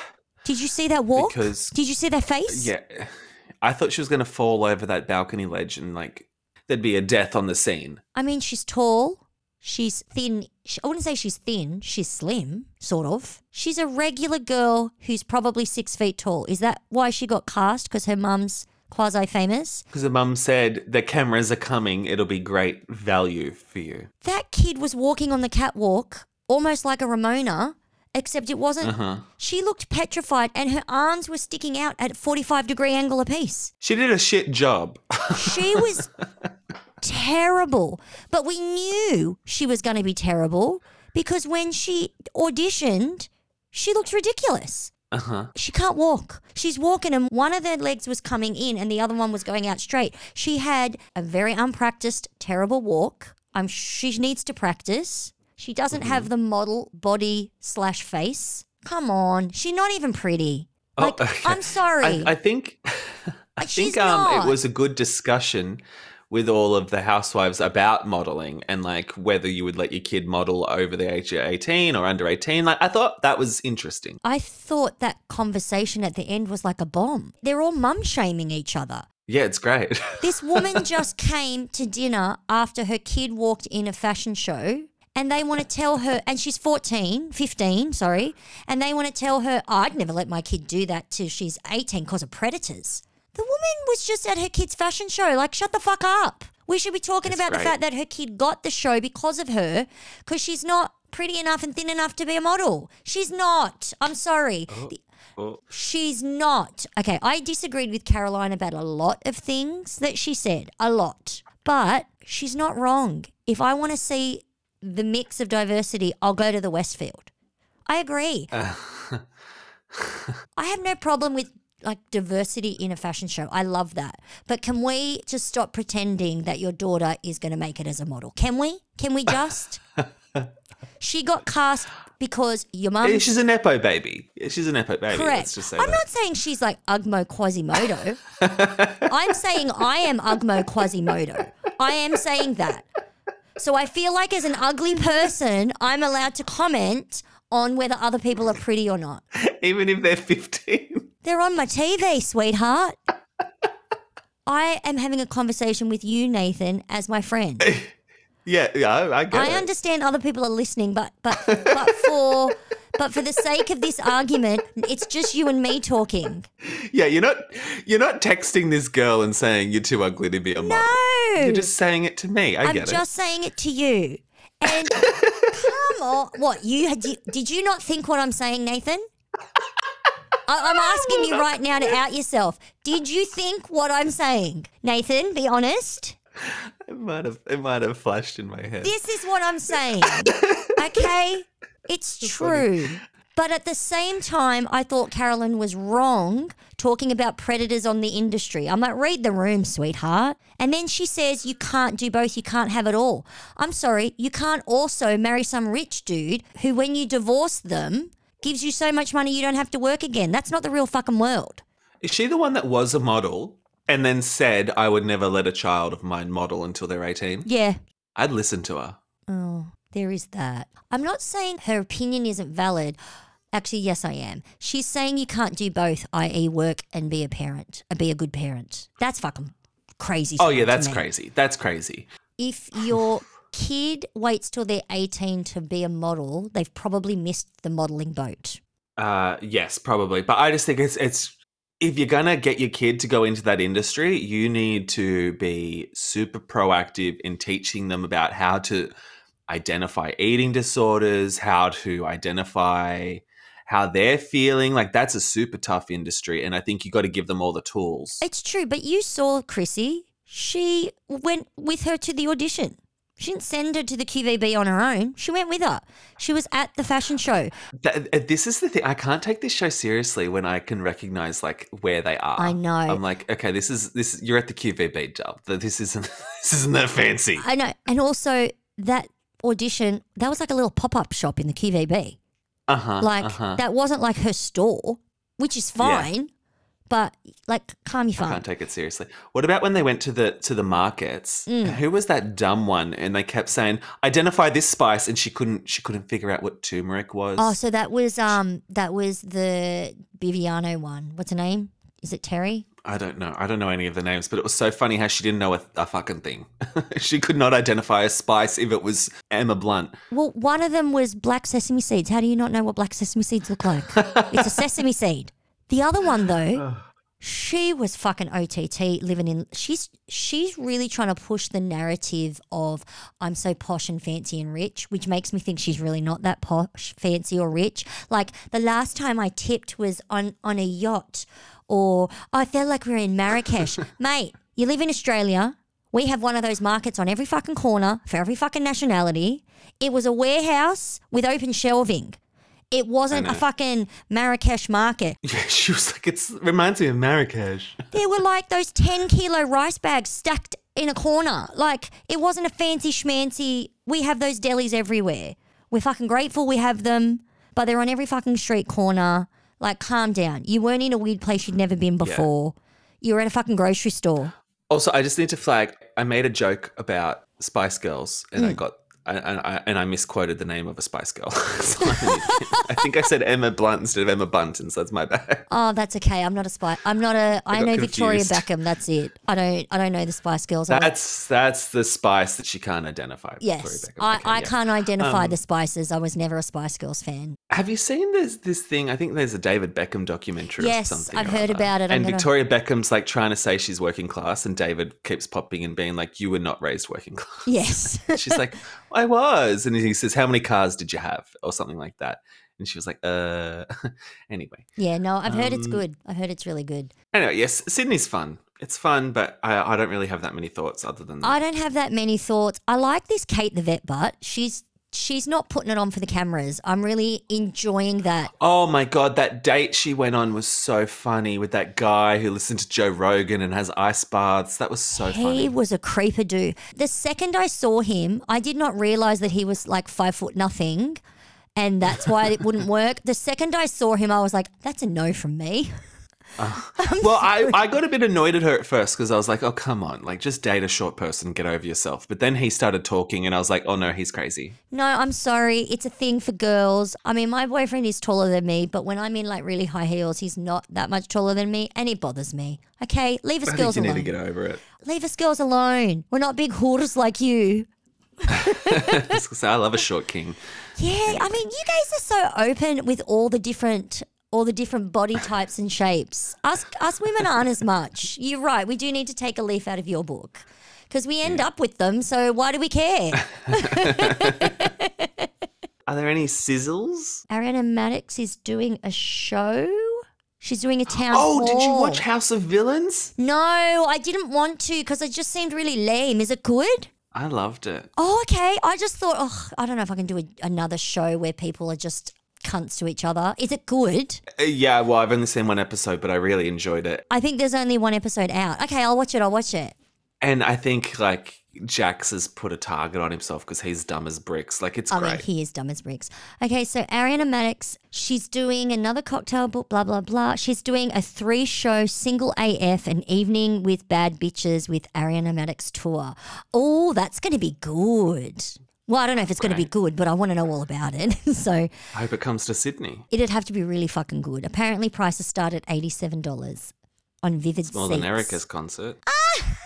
Did you see that walk? Because- did you see that face? yeah, I thought she was going to fall over that balcony ledge and like there'd be a death on the scene. I mean, she's tall. She's thin. I wouldn't say she's thin. She's slim, sort of. She's a regular girl who's probably six feet tall. Is that why she got cast? Because her mum's quasi famous? Because the mum said the cameras are coming. It'll be great value for you. That kid was walking on the catwalk almost like a Ramona, except it wasn't. Uh-huh. She looked petrified and her arms were sticking out at 45 degree angle apiece. She did a shit job. She was <laughs> terrible. But we knew she was going to be terrible because when she auditioned, she looked ridiculous. Uh huh. She can't walk. She's walking, and one of her legs was coming in, and the other one was going out straight. She had a very unpracticed, terrible walk. I'm she needs to practice. She doesn't have the model body slash face. Come on, she's not even pretty. Like, Oh, okay. I'm sorry. I, I think <laughs> I She's think um, not. it was a good discussion with all of the housewives about modeling and like whether you would let your kid model over the age of 18 or under 18 like i thought that was interesting I thought that conversation at the end was like a bomb. They're all mum shaming each other. Yeah, it's great. <laughs> This woman just came to dinner after her kid walked in a fashion show and they want to tell her, and she's 14, 15, sorry, and they want to tell her, oh, I'd never let my kid do that till she's 18 because of predators. The woman was just at her kid's fashion show. Like, shut the fuck up. We should be talking That's about the fact that her kid got the show because of her, because she's not pretty enough and thin enough to be a model. She's not. I'm sorry. Oh, the- Oh. She's not. Okay, I disagreed with Caroline about a lot of things that she said, a lot. But she's not wrong. If I want to see the mix of diversity, I'll go to the Westfield. I agree. <laughs> I have no problem with like diversity in a fashion show. I love that. But can we just stop pretending that your daughter is going to make it as a model? Can we? Can we just? <laughs> she got cast because your mum She's a nepo baby. She's a nepo baby. Correct. Let's just say I'm that. not saying she's like Ugmo Quasimodo. <laughs> I'm saying I am Ugmo Quasimodo. I am saying that. So I feel like as an ugly person, I'm allowed to comment on whether other people are pretty or not. <laughs> Even if they're 15. They're on my TV, sweetheart. <laughs> I am having a conversation with you, Nathan, as my friend. <laughs> Yeah, yeah, I, I get I it. understand other people are listening, but but <laughs> but for but for the sake of this argument, it's just you and me talking. Yeah, you're not you're not texting this girl and saying you're too ugly to be a model. No. You're just saying it to me. I I'm get just saying it to you. And come on, what you? Did you not think what I'm saying, Nathan? I'm asking you <laughs> right now to out yourself. Did you think what I'm saying, Nathan? Be honest. it. It might have it might have flashed in my head. This is what I'm saying. <laughs> Okay, it's true. But at the same time, I thought Caroline was wrong talking about predators on the industry. I'm like, read the room, sweetheart. And then she says, you can't do both, you can't have it all. I'm sorry, you can't also marry some rich dude who, when you divorce them, gives you so much money you don't have to work again. That's not the real fucking world. Is she the one that was a model and then said I would never let a child of mine model until they're 18? Yeah. I'd listen to her. Oh, there is that. I'm not saying her opinion isn't valid. Actually, yes, I am. She's saying you can't do both, i.e., work and be a parent, and be a good parent. That's fucking crazy. Oh yeah, that's crazy. That's crazy. If your kid waits till they're 18 to be a model, they've probably missed the modeling boat. Uh yes, probably. But I just think it's it's if you're gonna get your kid to go into that industry, you need to be super proactive in teaching them about how to identify eating disorders, how to identify how they're feeling. Like that's a super tough industry, and I think you got to give them all the tools. It's true, but you saw Krissy. She went with her to the audition. She didn't send her to the QVB on her own. She went with her. She was at the fashion show. Uh, this is the thing. I can't take this show seriously when I can recognize like where they are. I know. I'm like, okay, this is this. You're at the QVB job. This isn't. <laughs> This isn't that fancy. I know. And also that audition, that was like a little pop-up shop in the QVB. Uh huh. Like uh-huh. that wasn't like her store, which is fine. But like calm your I can't take it seriously. What about when they went to the to the markets? Mm. Who was that dumb one? And they kept saying, "Identify this spice," and she couldn't. She couldn't figure out what turmeric was. Oh, so that was um that was the Biviano one. What's her name? Is it Terry? I don't know. I don't know any of the names, but it was so funny how she didn't know a, a fucking thing. <laughs> she could not identify a spice if it was Emma Blunt. Well, one of them was black sesame seeds. How do you not know what black sesame seeds look like? it's a <laughs> sesame seed. The other one though, <sighs> she was fucking OTT living in she's she's really trying to push the narrative of I'm so posh and fancy and rich, which makes me think she's really not that posh, fancy or rich. Like the last time I tipped was on on a yacht or oh, I felt like we were in Marrakesh. <laughs> Mate, you live in Australia. We have one of those markets on every fucking corner for every fucking nationality. It was a warehouse with open shelving. It wasn't a fucking Marrakesh market. <laughs> Yeah, she was like, "It reminds me of Marrakesh." <laughs> There were like those 10 kilo rice bags stacked in a corner. Like, it wasn't a fancy schmancy. We have those delis everywhere. We're fucking grateful we have them, but they're on every fucking street corner. Like, calm down. You weren't in a weird place you'd never been before. You were at a fucking grocery store. Also, I just need to flag. I made a joke about Spice Girls, and Mm. I got I, I, I- and I misquoted the name of a Spice Girl. <laughs> So I'm an idiot. I think I said Emma Blunt instead of Emma Bunton, so that's my bad. Oh, that's okay. I'm not a spy. I'm not a. I got know Victoria. Beckham. That's it. I don't. I don't know the Spice Girls. I That's that's the spice that she can't identify. Victoria yes, Beckham. I, Okay, I yeah. can't identify Um, the Spices. I was never a Spice Girls fan. Have you seen this this thing? I think there's a David Beckham documentary. Yes, or something I've heard other. about it. I'm And gonna- Victoria Beckham's like trying to say she's working class, and David keeps popping and being like, "You were not raised working class." Yes. <laughs> She's like, "I was," and he says, "How many cars did you have?" or something like that. And she was like, "Uh." <laughs> anyway, yeah. No, I've heard it's Um, good. I've heard it's really good. anyway, yes, Sydney's fun. It's fun, but I, I don't really have that many thoughts other than that. I don't have that many thoughts. I like this Kate the vet butt. She's she's not putting it on for the cameras. I'm really enjoying that. Oh my god, that date she went on was so funny with that guy who listened to Joe Rogan and has ice baths. That was so He funny. He was a creeper dude. The second I saw him, I did not realize that he was like five foot nothing. And that's why it wouldn't <laughs> work. The second I saw him, I was like, that's a no from me. <laughs> <laughs> Well, I, I got a bit annoyed at her at first because I was like, oh, come on, like just date a short person, get over yourself. But then he started talking and I was like, oh no, he's crazy. No, I'm sorry. It's a thing for girls. I mean, my boyfriend is taller than me, but when I'm in like really high heels, he's not that much taller than me and it bothers me. Okay, leave us I think girls you need alone. to get over it. Leave us girls alone. We're not big hoarders like you. I was gonna say, I love a short king. Yeah, I mean, you guys are so open with all the different all the different body types and shapes. Us us women aren't as much. You're right. We do need to take a leaf out of your book because we end up with them. So why do we care? <laughs> Are there any sizzles? Ariana Madix is doing a show. She's doing a town Oh, did you watch House of Villains? No, I didn't want to because it just seemed really lame. Is it good? I loved it. Oh, okay. I just thought, oh, I don't know if I can do a, another show where people are just cunts to each other. Is it good? Uh, yeah, well, I've only seen one episode, but I really enjoyed it. I think there's only one episode out. Okay, I'll watch it. I'll watch it. And I think like Jax has put a target on himself because he's dumb as bricks. Like it's I great. mean, he is dumb as bricks. Okay, so Ariana Madix, she's doing another cocktail book, blah, blah, blah. She's doing a three show single AF, an evening with bad bitches with Ariana Madix tour. Oh, that's going to be good. Well, I don't know if it's going to be good, but I want to know all about it. <laughs> so I hope it comes to Sydney. it'd have to be really fucking good. Apparently, prices start at $87 on Vivid More Seats. than Erika's concert. Ah!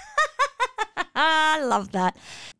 <laughs> I love that.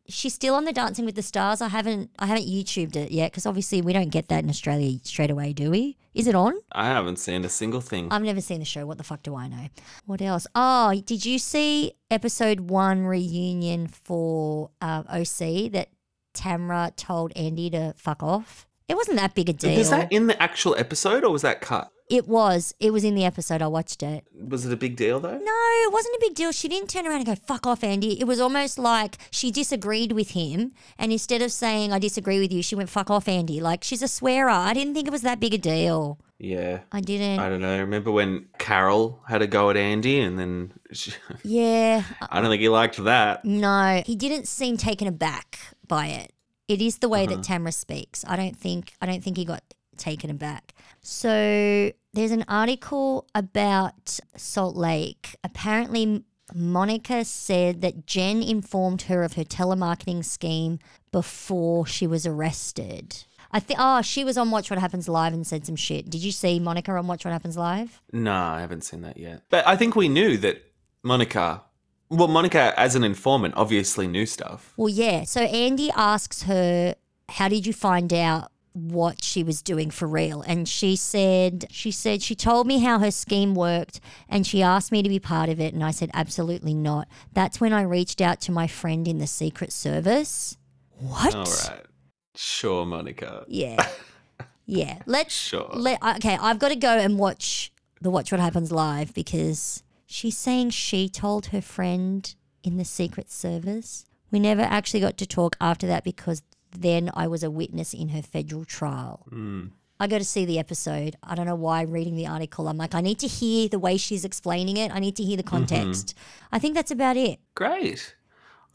She's still on the Dancing with the Stars. I haven't I haven't YouTubed it yet because obviously we don't get that in Australia straight away, do we? Is it on? I haven't seen a single thing. I've never seen the show. What the fuck do I know? What else? Oh, did you see episode one reunion for um, OC that Tamra told Andy to fuck off? It wasn't that big a deal. Was that in the actual episode or was that cut? it was. It was in the episode. I watched it. Was it a big deal though? No, it wasn't a big deal. She didn't turn around and go, fuck off, Andy. It was almost like she disagreed with him. And instead of saying, I disagree with you, she went, fuck off, Andy. Like, she's a swearer. I didn't think it was that big a deal. Yeah. I didn't. I don't know. Remember when Carol had a go at Andy and then she, <laughs> yeah. I don't think he liked that. No, he didn't seem taken aback by it. It is the way that Uh-huh. Tamra speaks. I don't think I don't think he got taken aback. So there's an article about Salt Lake. Apparently Monica said that Jen informed her of her telemarketing scheme before she was arrested. I think oh, she was on Watch What Happens Live and said some shit. Did you see Monica on Watch What Happens Live? No, I haven't seen that yet. But I think we knew that Monica, well, Monica as an informant obviously knew stuff. Well, yeah. So Andy asks her, How did you find out what she was doing for real? And she said, She said, she told me how her scheme worked and she asked me to be part of it. And I said, Absolutely not. That's when I reached out to my friend in the Secret Service. What? All right. Sure, Monica. Yeah. Yeah. <laughs> Let's. Sure. Let, okay, I've got to go and watch the Watch What Happens live because she's saying she told her friend in the Secret Service. We never actually got to talk after that because then I was a witness in her federal trial. Hmm. I go to see the episode. I don't know why reading the article. I'm like, I need to hear the way she's explaining it. I need to hear the Mm-hmm. context. I think that's about it. Great.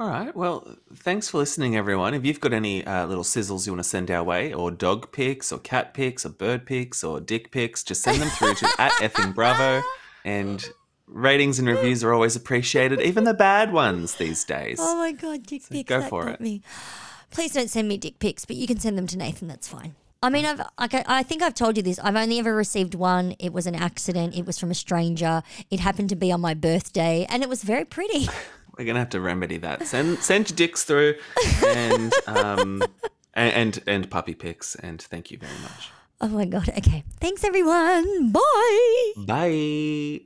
All right. Well, thanks for listening, everyone. If you've got any uh, little sizzles you want to send our way, or dog pics, or cat pics, or bird pics, or dick pics, just send them through to at effing bravo. And ratings and reviews are always appreciated, even the bad ones these days. Oh my god, dick pics. go that for it. Me. please don't send me dick pics, but you can send them to Nathan. That's fine. I mean, I've, I, I think I've told you this. I've only ever received one. It was an accident. It was from a stranger. It happened to be on my birthday, and it was very pretty. <laughs> We're gonna have to remedy that. Send send your dicks through, and um, <laughs> and and, and puppy pics. And thank you very much. Oh my god. Okay. Thanks, everyone. Bye. Bye.